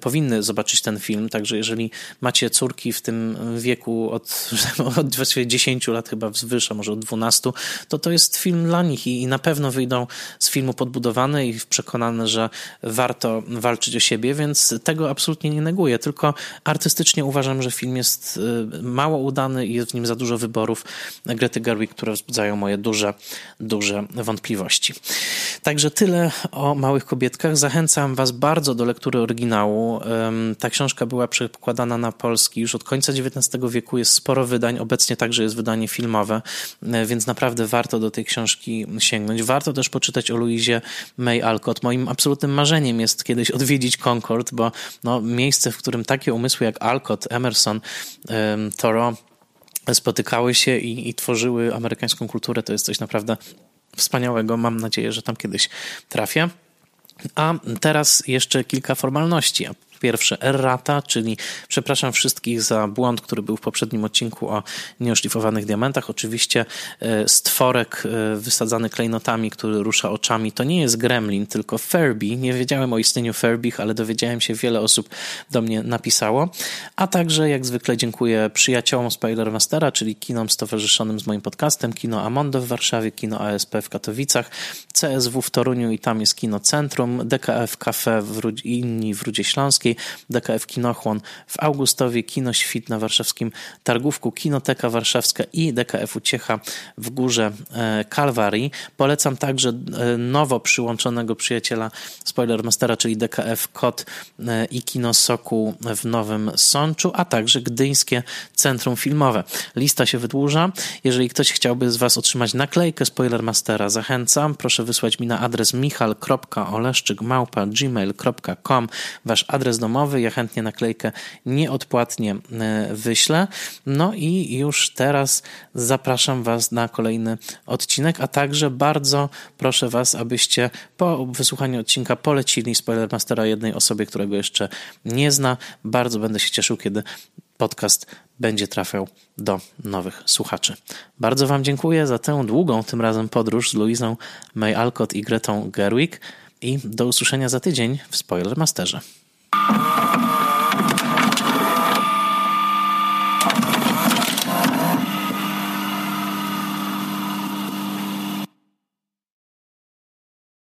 Speaker 1: powinny zobaczyć ten film, także jeżeli macie córki w tym wieku od, od właściwie 10 lat chyba wzwyż, a może od 12, to to jest film dla nich i, i na pewno wyjdą z filmu podbudowane i przekonane, że warto walczyć o siebie, więc tego absolutnie nie neguję, tylko artystycznie uważam, że film jest y, mało udany i jest w nim za dużo wyborów Grety Gerwig, które wzbudzają moje duże, duże wątpliwości. Także tyle o Małych Kobietkach. Zachęcam Was bardzo do lektury oryginału. Tak książka była przekładana na polski już od końca XIX wieku. Jest sporo wydań, obecnie także jest wydanie filmowe, e, więc naprawdę warto do tej książki sięgnąć. Warto też poczytać o Louisie May Alcott. Moim absolutnym marzeniem jest kiedyś odwiedzić Concord, bo no, miejsce, w którym takie umysły jak Alcott, Emerson, Thoreau spotykały się i, i tworzyły amerykańską kulturę, to jest coś naprawdę wspaniałego. Mam nadzieję, że tam kiedyś trafię. A teraz jeszcze kilka formalności pierwsze errata, czyli przepraszam wszystkich za błąd, który był w poprzednim odcinku o nieoszlifowanych diamentach. Oczywiście e, stworek e, wysadzany klejnotami, który rusza oczami, to nie jest gremlin, tylko Furby. Nie wiedziałem o istnieniu Furbych, ale dowiedziałem się, wiele osób do mnie napisało. A także jak zwykle dziękuję przyjaciołom Spoilermastera, czyli kinom stowarzyszonym z moim podcastem, Kino Amondo w Warszawie, Kino ASP w Katowicach, CSW w Toruniu i tam jest Kino Centrum, DKF Cafe w Rud- i inni w Rudzie Śląskiej, DKF Kinochłon w Augustowie, Kino Świt na warszawskim Targówku, Kinoteka Warszawska i DKF Uciecha w Górze e, Kalwarii. Polecam także e, nowo przyłączonego przyjaciela Spoilermastera, czyli DKF Kot e, i Kino Sokół w Nowym Sączu, a także Gdyńskie Centrum Filmowe. Lista się wydłuża. Jeżeli ktoś chciałby z Was otrzymać naklejkę Spoilermastera, zachęcam. Proszę wysłać mi na adres michal.oleszczyk.gmail.com Wasz adres domowy. Ja chętnie naklejkę nieodpłatnie e, wyślę. No i już teraz zapraszam Was na kolejny odcinek, a także bardzo proszę Was, abyście po wysłuchaniu odcinka polecili Spoilermastera jednej osobie, którego jeszcze nie zna. Bardzo będę się cieszył, kiedy podcast będzie trafiał do nowych słuchaczy. Bardzo Wam dziękuję za tę długą tym razem podróż z Luizą May Alcott i Gretą Gerwig i do usłyszenia za tydzień w Spoilermasterze. you